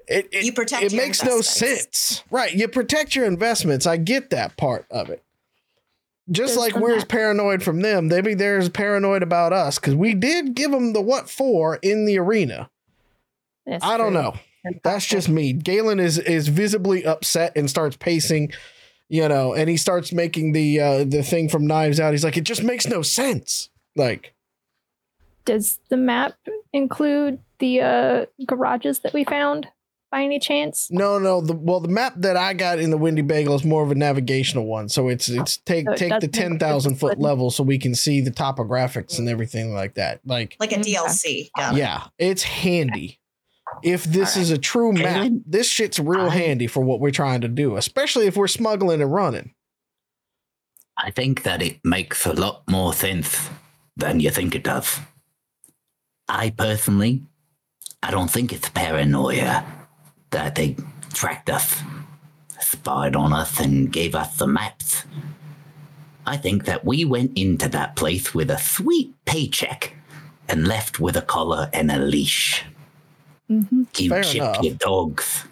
it, it, it makes no sense, right? You protect your investments. I get that part of it. Just like we're as paranoid from them, maybe they're as paranoid about us because we did give them the what for in the arena. That's I don't true. know. That's just me. Galen is is visibly upset and starts pacing, you know, and he starts making the uh the thing from Knives Out. He's like, it just makes no sense. Like, Does the map include the uh, garages that we found by any chance? no, no. The well, the map that I got in the Windy Bagel is more of a navigational one. So it's it's oh, take So it take the ten thousand foot level so we can see the topographics and everything like that. Like, Like a mm-hmm. DLC. Yeah. yeah, it's handy. If this All is a true map, Galen, this shit's real I- handy for what we're trying to do, especially if we're smuggling and running. I think that it makes a lot more sense than you think it does. I personally, I don't think it's paranoia that they tracked us, spied on us, and gave us the maps. I think that we went into that place with a sweet paycheck and left with a collar and a leash. Mm-hmm. You Fair chip enough. your dogs.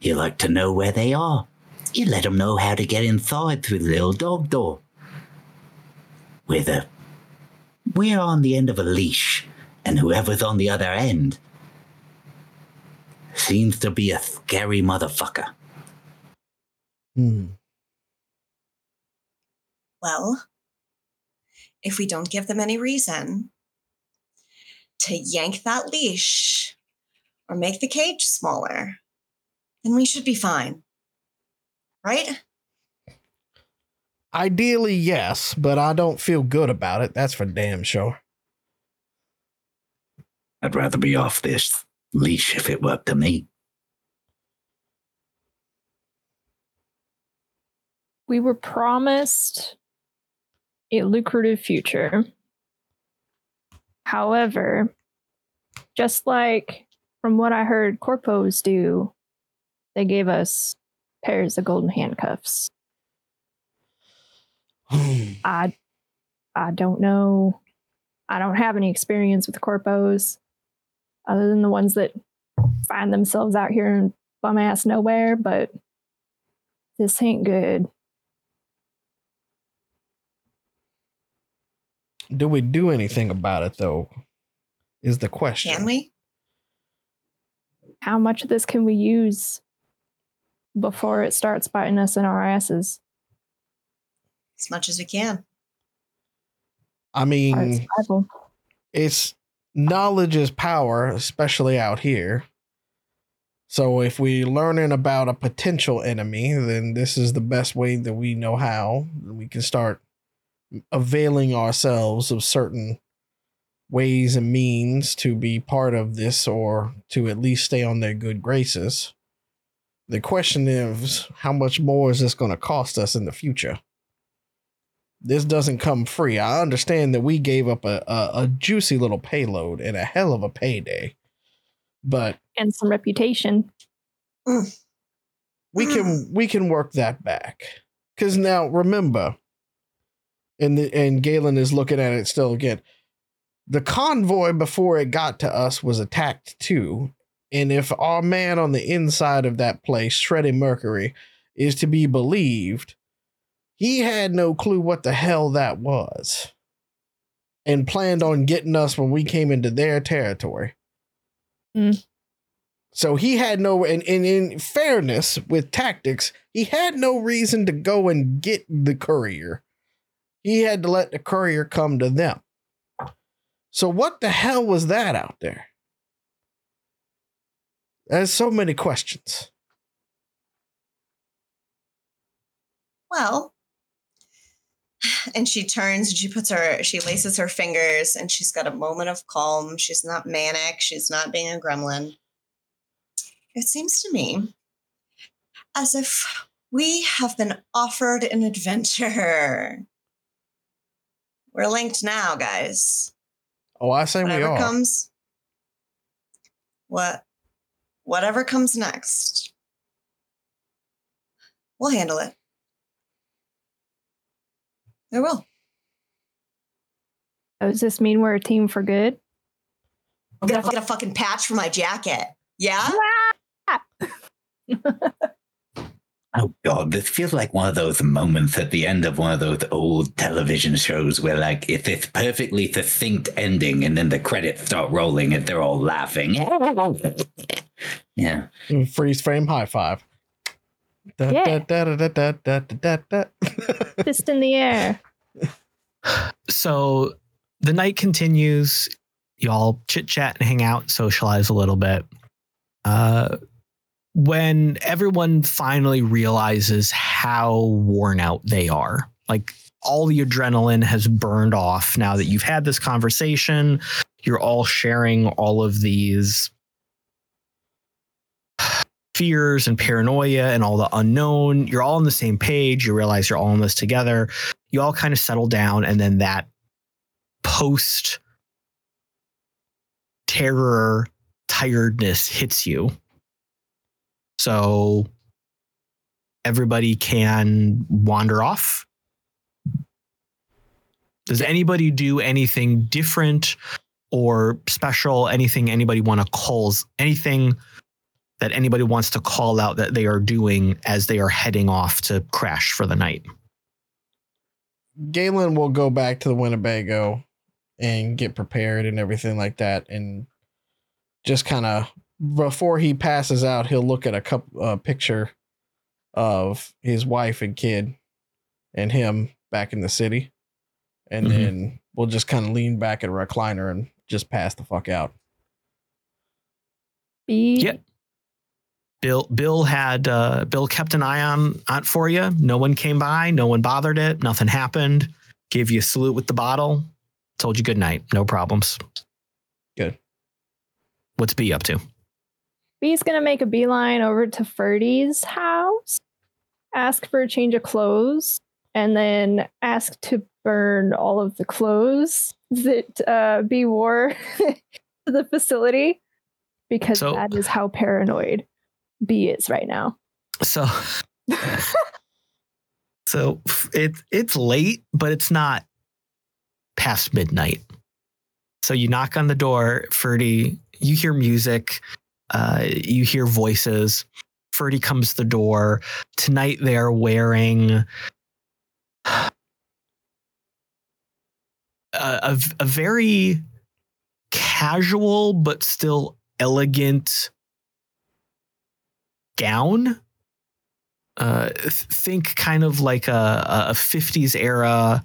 You like to know where they are. You let them know how to get inside through the little dog door. We're the. We're on the end of a leash, and whoever's on the other end seems to be a scary motherfucker. Hmm. Well, if we don't give them any reason to yank that leash or make the cage smaller, then we should be fine. Right? Ideally, yes, but I don't feel good about it. That's for damn sure. I'd rather be off this leash if it worked up to me. We were promised a lucrative future. However, just like from what I heard corpos do, they gave us pairs of golden handcuffs. I I don't know. I don't have any experience with corpos other than the ones that find themselves out here in bum ass nowhere, but this ain't good. Do we do anything about it though? Is the question. Can we? How much of this can we use before it starts biting us in our asses? As much as we can. I mean, it's knowledge is power, especially out here. So if we learning about a potential enemy, then this is the best way that we know how we can start availing ourselves of certain ways and means to be part of this or to at least stay on their good graces. The question is, how much more is this going to cost us in the future? This doesn't come free. I understand that we gave up a, a, a juicy little payload and a hell of a payday, but and some reputation. we mm. can we can work that back. Because now remember, and the, and Galen is looking at it still again. The convoy before it got to us was attacked too, and if our man on the inside of that place, Shreddy Mercury, is to be believed, he had no clue what the hell that was, and planned on getting us when we came into their territory. Mm. So he had no, and, and in fairness with tactics, he had no reason to go and get the courier. He had to let the courier come to them. So what the hell was that out there? There's so many questions. Well, and she turns and she puts her, she laces her fingers and she's got a moment of calm. She's not manic. She's not being a gremlin. It seems to me as if we have been offered an adventure. We're linked now, guys. Oh, I say we Whatever are. comes, what, whatever comes next, we'll handle it. We will. Oh, Does this mean we're a team for good? I'm gonna get a fucking patch for my jacket. Yeah. Oh god, this feels like one of those moments at the end of one of those old television shows where like it's this perfectly succinct ending and then the credits start rolling and they're all laughing. Yeah. Mm, Freeze frame high five. Da, Yeah. da, da, da, da, da, da, da, da. Fist in the air. So the night continues. Y'all chit chat and hang out, socialize a little bit. Uh, when everyone finally realizes how worn out they are, like all the adrenaline has burned off now that you've had this conversation, you're all sharing all of these fears and paranoia and all the unknown. You're all on the same page. You realize you're all in this together. You all kind of settle down, and then that post terror tiredness hits you. So everybody can wander off. Does anybody do anything different or special? Anything anybody want to calls anything that anybody wants to call out that they are doing as they are heading off to crash for the night? Galen will go back to the Winnebago and get prepared and everything like that, and just kind of before he passes out, he'll look at a cup uh, picture of his wife and kid and him back in the city, and Mhm. then we'll just kind of lean back in a recliner and just pass the fuck out. Be Yep. Bill Bill had uh, Bill kept an eye on on it for you. No one came by, no one bothered it, nothing happened. Gave you a salute with the bottle. Told you good night. No problems. Good. What's Bee up to? Bee's gonna make a beeline over to Ferdy's house, ask for a change of clothes, and then ask to burn all of the clothes that uh, Bee wore to the facility because So- that is how paranoid Bee is right now. So So it's it's late, but it's not past midnight. So you knock on the door, Ferdy. You hear music. Uh, you hear voices. Ferdy comes to the door. Tonight they are wearing a, a, a very casual but still elegant gown uh th- think kind of like a, a 50s era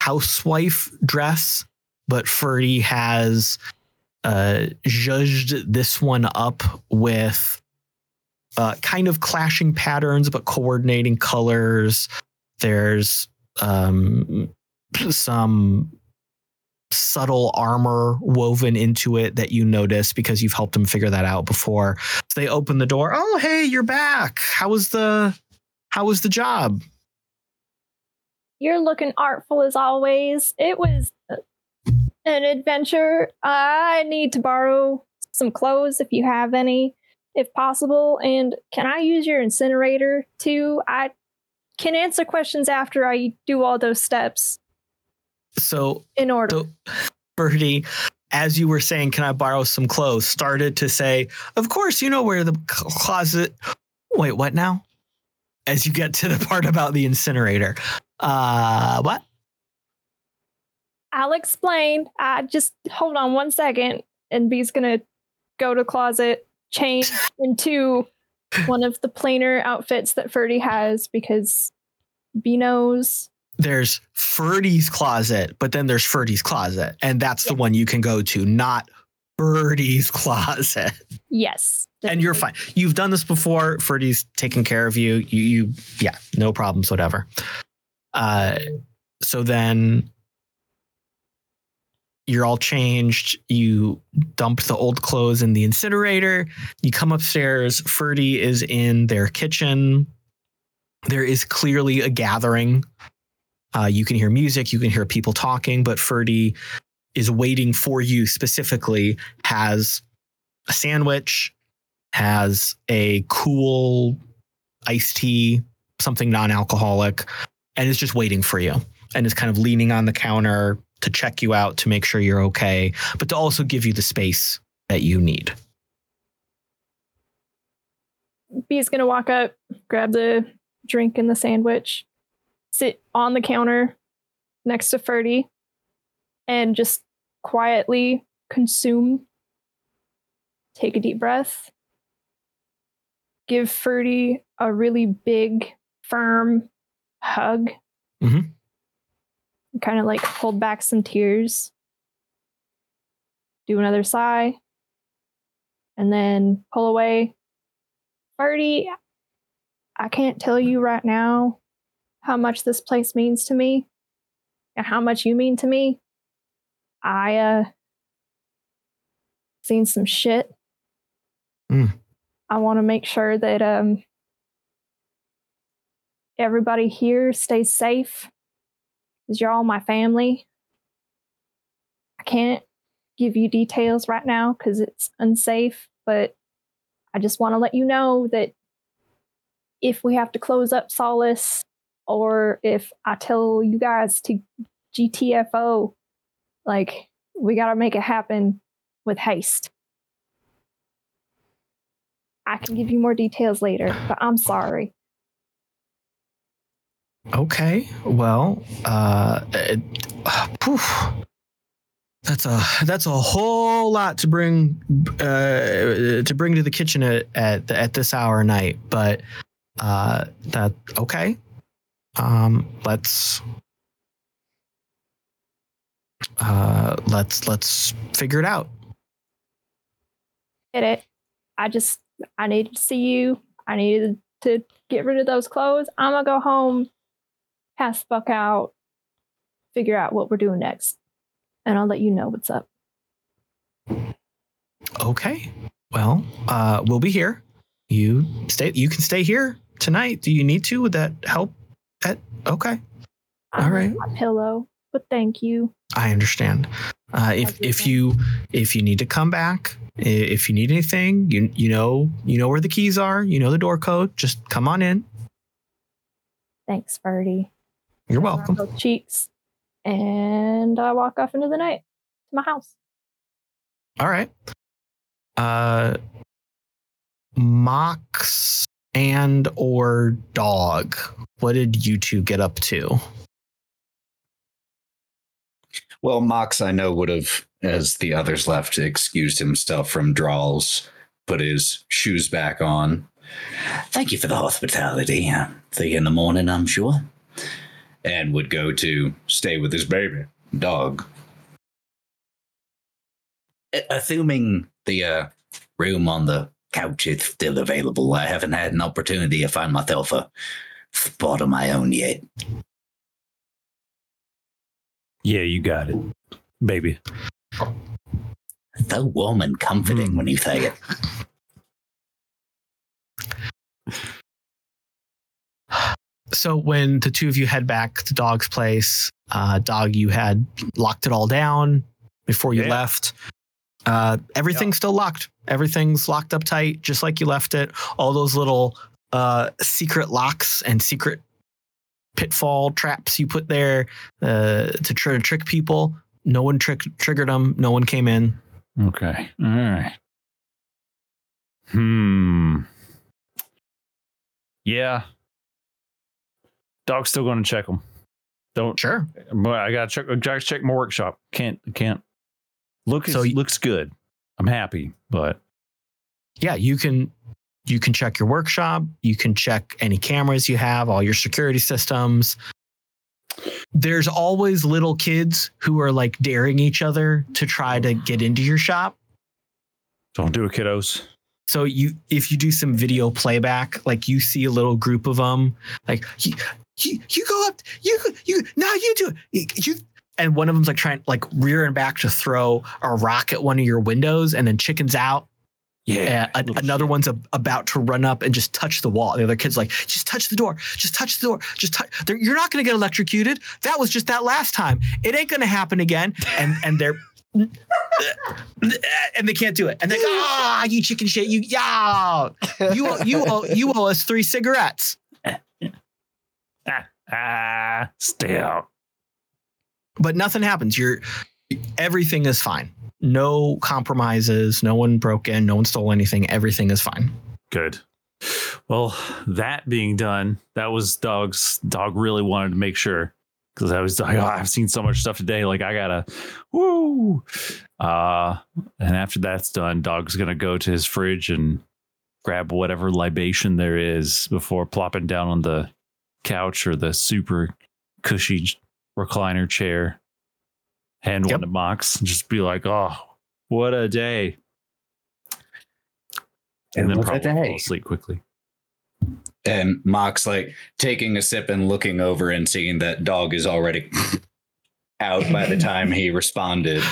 housewife dress but Ferdy has uh zhuzhed this one up with uh kind of clashing patterns but coordinating colors. There's um some subtle armor woven into it that you notice because you've helped them figure that out before. So they open the door. Oh, hey, you're back. How was the how was the job? You're looking artful as always. It was an adventure. I need to borrow some clothes if you have any, if possible. And can I use your incinerator too? I can answer questions after I do all those steps So in order. So Birdie, as you were saying, can I borrow some clothes? Started to say, of course, you know where the closet. Wait, what now? As you get to the part about the incinerator. Uh, what? I'll explain. I just hold on one second, and Bee's gonna go to closet, change into one of the plainer outfits that Ferdy has because Bee knows. There's Ferdy's closet, but then there's Ferdy's closet, and that's the one you can go to, not Birdie's closet. Yes, And you're fine. You've done this before. Ferdy's taking care of you. You, you, yeah, no problems, whatever. Uh, so then you're all changed. You dump the old clothes in the incinerator. You come upstairs. Ferdy is in their kitchen. There is clearly a gathering. Uh, you can hear music. You can hear people talking, but Ferdy is waiting for you specifically. Has a sandwich, has a cool iced tea, something non-alcoholic, and is just waiting for you. And is kind of leaning on the counter to check you out to make sure you're okay, but to also give you the space that you need. B's gonna walk up, grab the drink and the sandwich, sit on the counter next to Ferdy, and just quietly consume. Take a deep breath. Give Ferdy a really big, firm hug. Mhm. Kind of like hold back some tears. Do another sigh. And then pull away Ferdy, I can't tell you right now how much this place means to me and how much you mean to me. I uh seen some shit. Mm. I want to make sure that um everybody here stays safe because you're all my family. I can't give you details right now because it's unsafe, but I just want to let you know that if we have to close up Solace or if I tell you guys to GTFO, like we got to make it happen with haste. I can give you more details later, but I'm sorry. Okay. Well, uh, it, poof. that's a that's a whole lot to bring uh, to bring to the kitchen at at, at this hour of night. But uh, that okay. Um, let's uh, let's let's figure it out. Get it? I just I needed to see you. I needed to get rid of those clothes. I'm gonna go home, pass the buck out, figure out what we're doing next, and I'll let you know what's up. Okay. Well, uh, we'll be here. You stay. You can stay here tonight. Do you need to? Would that help? At okay. All right. My pillow, but thank you. I understand. Uh, if if you if you need to come back, if you need anything, you you know you know where the keys are. You know the door code. Just come on in. Thanks, Birdie. You're welcome. Both cheeks. And I walk off into the night to my house. All right. Uh Mox and or dog. What did you two get up to? Well, Mox, I know, would have, as the others left, excused himself from Drall's, put his shoes back on, Thank you for the hospitality. Uh, See you in the morning, I'm sure. and would go to stay with his baby dog. Assuming The uh, room on the couch is still available, I haven't had an opportunity to find myself a spot of my own yet. Yeah, you got it, baby. So warm and comforting when you say it. So when the two of you head back to Dog's place, uh, Dog, you had locked it all down before you Yeah. left. Uh, everything's still locked. Everything's locked up tight, just like you left it. All those little uh, secret locks and secret pitfall traps you put there uh, to try to trick people. No one trick- triggered them. No one came in. Okay. All right. Hmm. Yeah. Dog's still going to check them. Don't. Sure. But I got to check. I gotta check my workshop. Can't. Can't. Look. So looks good. I'm happy, but yeah, you can you can check your workshop, you can check any cameras you have, all your security systems. There's always little kids who are like daring each other to try to get into your shop. don't do it, kiddos. So you if you do some video playback, like you see a little group of them, like you you, you go up, you you now you do it. You and one of them's like trying like rearing back to throw a rock at one of your windows and then chickens out Yeah. uh, a- another one's a, about to run up and just touch the wall. The other kid's like, just touch the door, just touch the door, just touch. You're not going to get electrocuted. That was just that last time. It ain't going to happen again. And and they're and they can't do it. And they go, ah, you chicken shit, you yeah, you owe- you owe, you owe us three cigarettes. Ah, stay out. But nothing happens. You're everything is fine. No compromises. No one broke in. No one stole anything. Everything is fine. Good. Well, that being done, that was dog's dog really wanted to make sure because I was like, oh, I've seen so much stuff today. Like I gotta woo. Uh and after that's done, dog's gonna go to his fridge and grab whatever libation there is before plopping down on the couch or the super cushy recliner chair. Hand Yep. one to Mox and just be like, oh, what a day. And then What probably fall asleep quickly. and Mox like taking a sip and looking over and seeing that dog is already out by the time he responded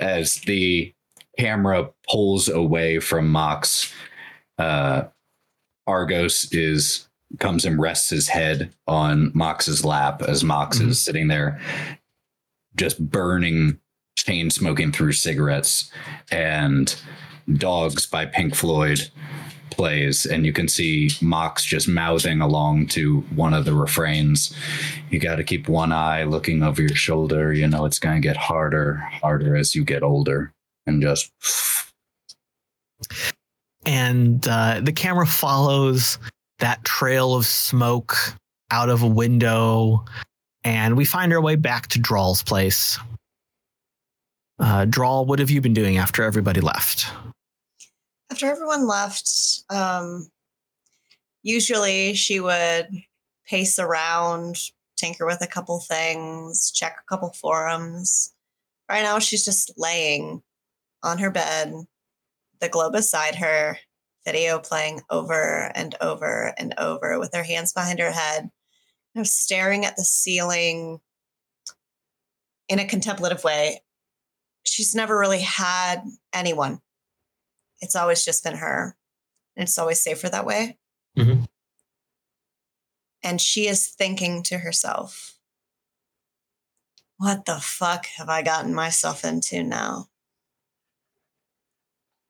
as the camera pulls away from Mox uh Argos is comes and rests his head on Mox's lap as Mox is sitting there just burning chain smoking through cigarettes and dogs by Pink Floyd plays and you can see Mox just mouthing along to one of the refrains. You got to keep one eye looking over your shoulder. You know, it's going to get harder, harder as you get older. And just and uh, the camera follows that trail of smoke out of a window, and we find our way back to Drall's place. Uh, Drawl, what have you been doing after everybody left? After everyone left, um, usually she would pace around, tinker with a couple things, check a couple forums. Right now, she's just laying on her bed, the globe beside her, video playing over and over and over with her hands behind her head, kind of staring at the ceiling in a contemplative way. She's never really had anyone it's always just been her. And it's always safer that way. Mhm. And she is thinking to herself, what the fuck have I gotten myself into now?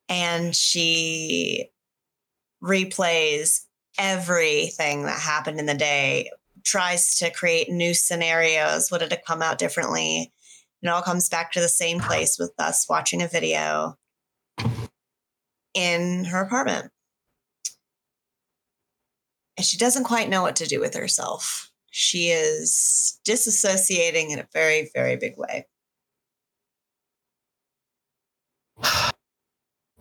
And she replays everything that happened in the day tries to create new scenarios. Would it have come out differently? It all comes back to the same place with us watching a video in her apartment. And she doesn't quite know what to do with herself. She is disassociating in a very, very big way.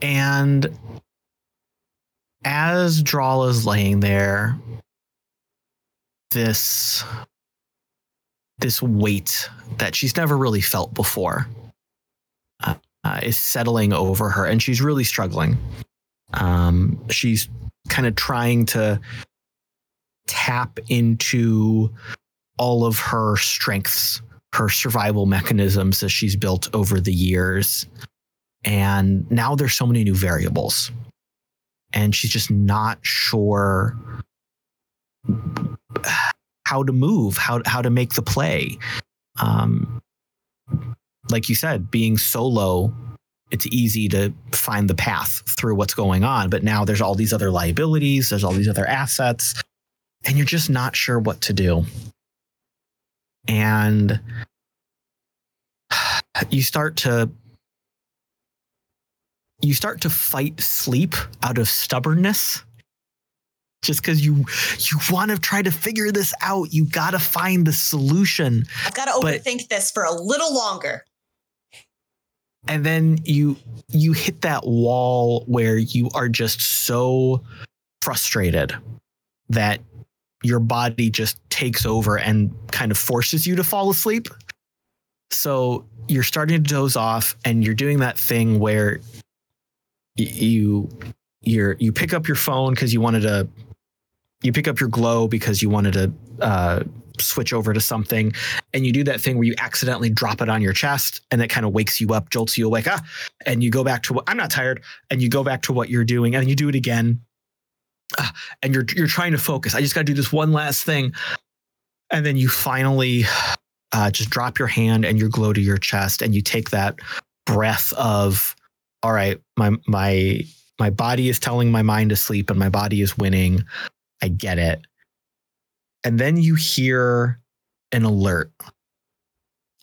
And as Drall is laying there, this this weight that she's never really felt before uh, uh, is settling over her, and she's really struggling. Um, she's kind of trying to tap into all of her strengths, her survival mechanisms that she's built over the years. And now there's so many new variables. And she's just not sure how to move, how how to make the play. Um, like you said, being solo, it's easy to find the path through what's going on. But now there's all these other liabilities, there's all these other assets, and you're just not sure what to do. And you start to you start to fight sleep out of stubbornness. Just because you you want to try to figure this out you got to find the solution. I've got to But- overthink this for a little longer. and then you you hit that wall where you are just so frustrated that your body just takes over and kind of forces you to fall asleep. So you're starting to doze off and you're doing that thing where you you're you pick up your phone because you wanted to you pick up your glow because you wanted to uh, switch over to something and you do that thing where you accidentally drop it on your chest and it kind of wakes you up jolts you awake ah and you go back to what i'm not tired and you go back to what you're doing and you do it again Ah, and you're you're trying to focus. I just got to do this one last thing and then you finally uh, just drop your hand and your glow to your chest and you take that breath of all right my my my body is telling my mind to sleep and my body is winning. I get it. And then you hear an alert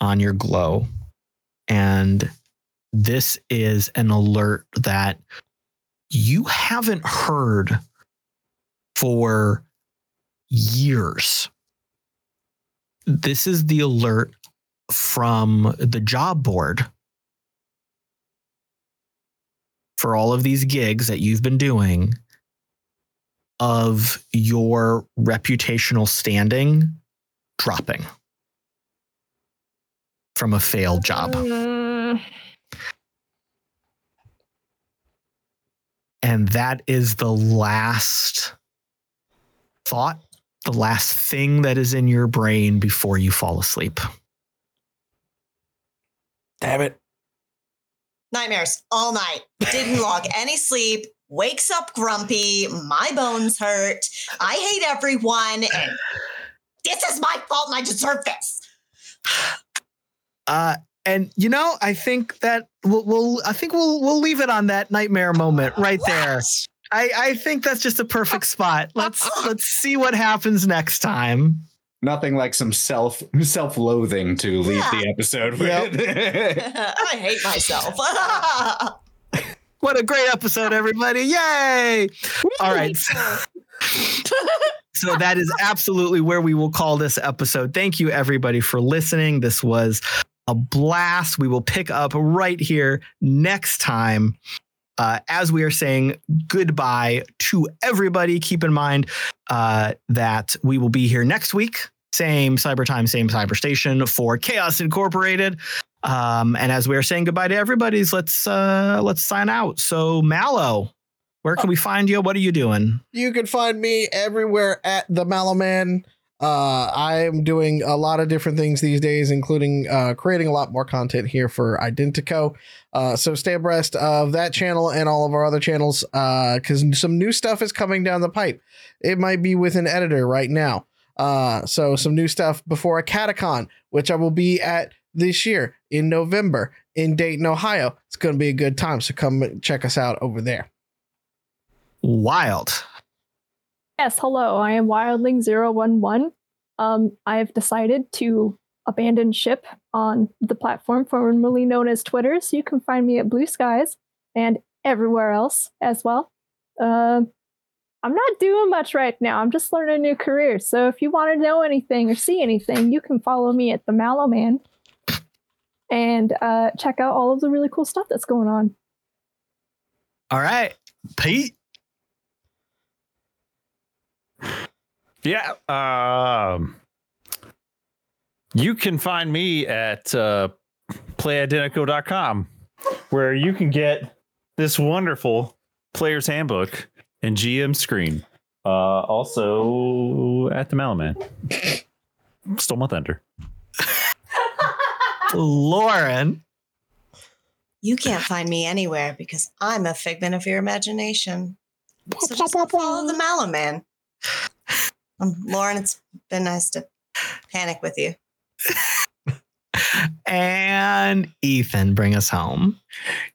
on your glow. And this is an alert that you haven't heard for years. This is the alert from the job board for all of these gigs that you've been doing of your reputational standing dropping from a failed job. Mm, And that is the last thought, the last thing that is in your brain before you fall asleep. Damn it. Nightmares all night. Didn't log any sleep. Wakes up grumpy. My bones hurt. I hate everyone. And this is my fault and I deserve this. Uh, and you know, I think that we'll, we'll I think we'll we'll leave it on that nightmare moment right there. I, I think that's just a perfect spot. Let's let's see what happens next time. Nothing like some self self loathing to leave the episode with. I hate myself. What a great episode, everybody! Yay! All right. So that is absolutely where we will call this episode. Thank you, everybody, for listening. This was a blast. We will pick up right here next time. Uh, as we are saying goodbye to everybody, keep in mind uh, that we will be here next week, same cyber time, same cyber station for Chaos Incorporated. Um, and as we are saying goodbye to everybody's, let's uh, let's sign out. So Mallo, where can we find you? What are you doing? You can find me everywhere at the Mallo Man. Uh, I'm doing a lot of different things these days, including uh, creating a lot more content here for Identeco. Uh, so stay abreast of that channel and all of our other channels because some new stuff is coming down the pipe. It might be with an editor right now. Uh, so some new stuff before Acadecon, which I will be at this year in November in Dayton, Ohio. It's going to be a good time. So come check us out over there. Wild. Yes, hello. I am Wildling011. Um, I've decided to abandon ship on the platform formerly known as Twitter, so you can find me at Blue Skies and everywhere else as well. Um, I'm not doing much right now. I'm just learning a new career. So if you want to know anything or see anything, you can follow me at the Mallo Man and uh, check out all of the really cool stuff that's going on. All right, Pete. Yeah. Um, you can find me at uh, playidenteco.com where you can get this wonderful player's handbook and GM screen. Uh, also at the Mallo Man. Stole my thunder. Lauren. You can't find me anywhere because I'm a figment of your imagination. So just follow the Mallo Man. Um, Lauren, it's been nice to panic with you. And Ethan, bring us home.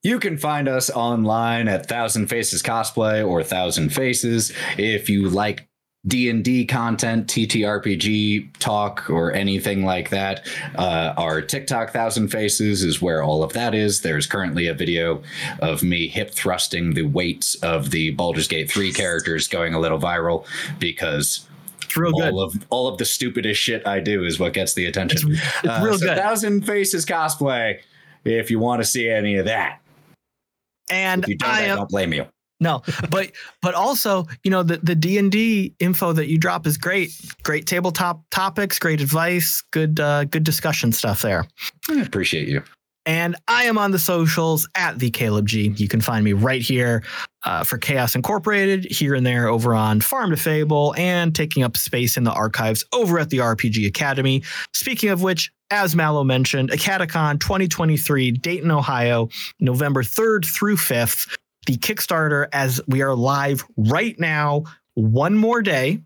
You can find us online at Thousand Faces Cosplay or Thousand Faces. If you like D&D content, TTRPG talk, or anything like that, uh, our TikTok Thousand Faces is where all of that is. There's currently a video of me hip thrusting the weights of the Baldur's Gate 3 characters going a little viral because It's real good. all of all of the stupidest shit I do is what gets the attention. It's, it's real so good. Thousand Faces cosplay. If you want to see any of that, and if you don't, I I, don't blame you. no, but but also, you know, the the D and D info that you drop is great. Great tabletop topics, great advice, good uh, good discussion stuff there. I appreciate you. And I am on the socials at the Caleb G. You can find me right here uh, for Chaos Incorporated, here and there over on Farm to Fable, and taking up space in the archives over at the RPG Academy. Speaking of which, as Mallo mentioned, Acadecon 2023, Dayton, Ohio, November 3rd through 5th. The Kickstarter, as we are live right now, one more day.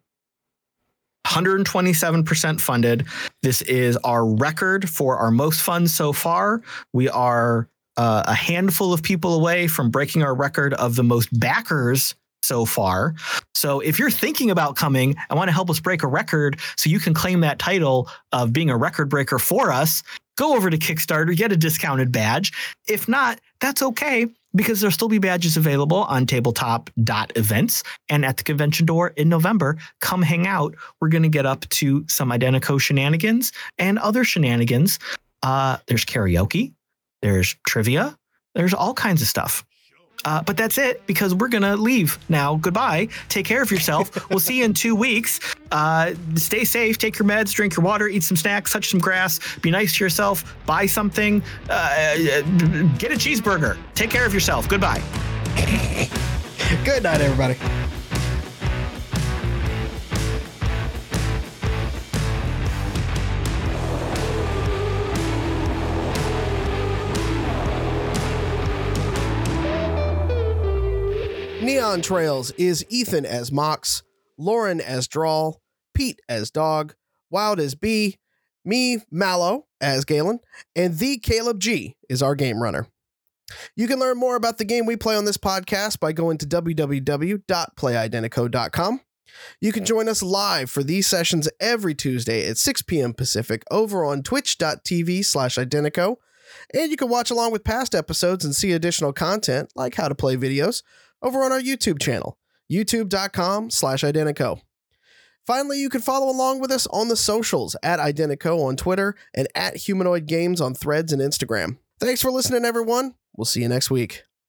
127% funded. This is our record for our most funds so far. We are uh, a handful of people away from breaking our record of the most backers so far. So if you're thinking about coming and want to help us break a record so you can claim that title of being a record breaker for us, go over to Kickstarter, get a discounted badge. If not, that's okay because there'll still be badges available on tabletop.events and at the convention door in November. Come hang out. We're going to get up to some Identeco shenanigans and other shenanigans. Uh, there's karaoke, there's trivia, there's all kinds of stuff. Uh, but that's it because we're going to leave now. Goodbye. Take care of yourself. we'll see you in two weeks. Uh, stay safe. Take your meds, drink your water, eat some snacks, touch some grass, be nice to yourself, buy something, uh, get a cheeseburger. Take care of yourself. Goodbye. Good night, everybody. Neon Trails is Ethan as Mox, Lauren as Drall, Pete as Dog, Wild as Bee, me, Mallo, as Galen, and the Caleb G is our game runner. You can learn more about the game we play on this podcast by going to www.playidenteco.com. You can join us live for these sessions every Tuesday at 6 p.m. Pacific over on twitch.tv slash identeco. And you can watch along with past episodes and see additional content like how to play videos over on our YouTube channel, youtube.com slash identeco. Finally, you can follow along with us on the socials at Identeco on Twitter and at Humanoid Games on Threads and Instagram. Thanks for listening, everyone. We'll see you next week.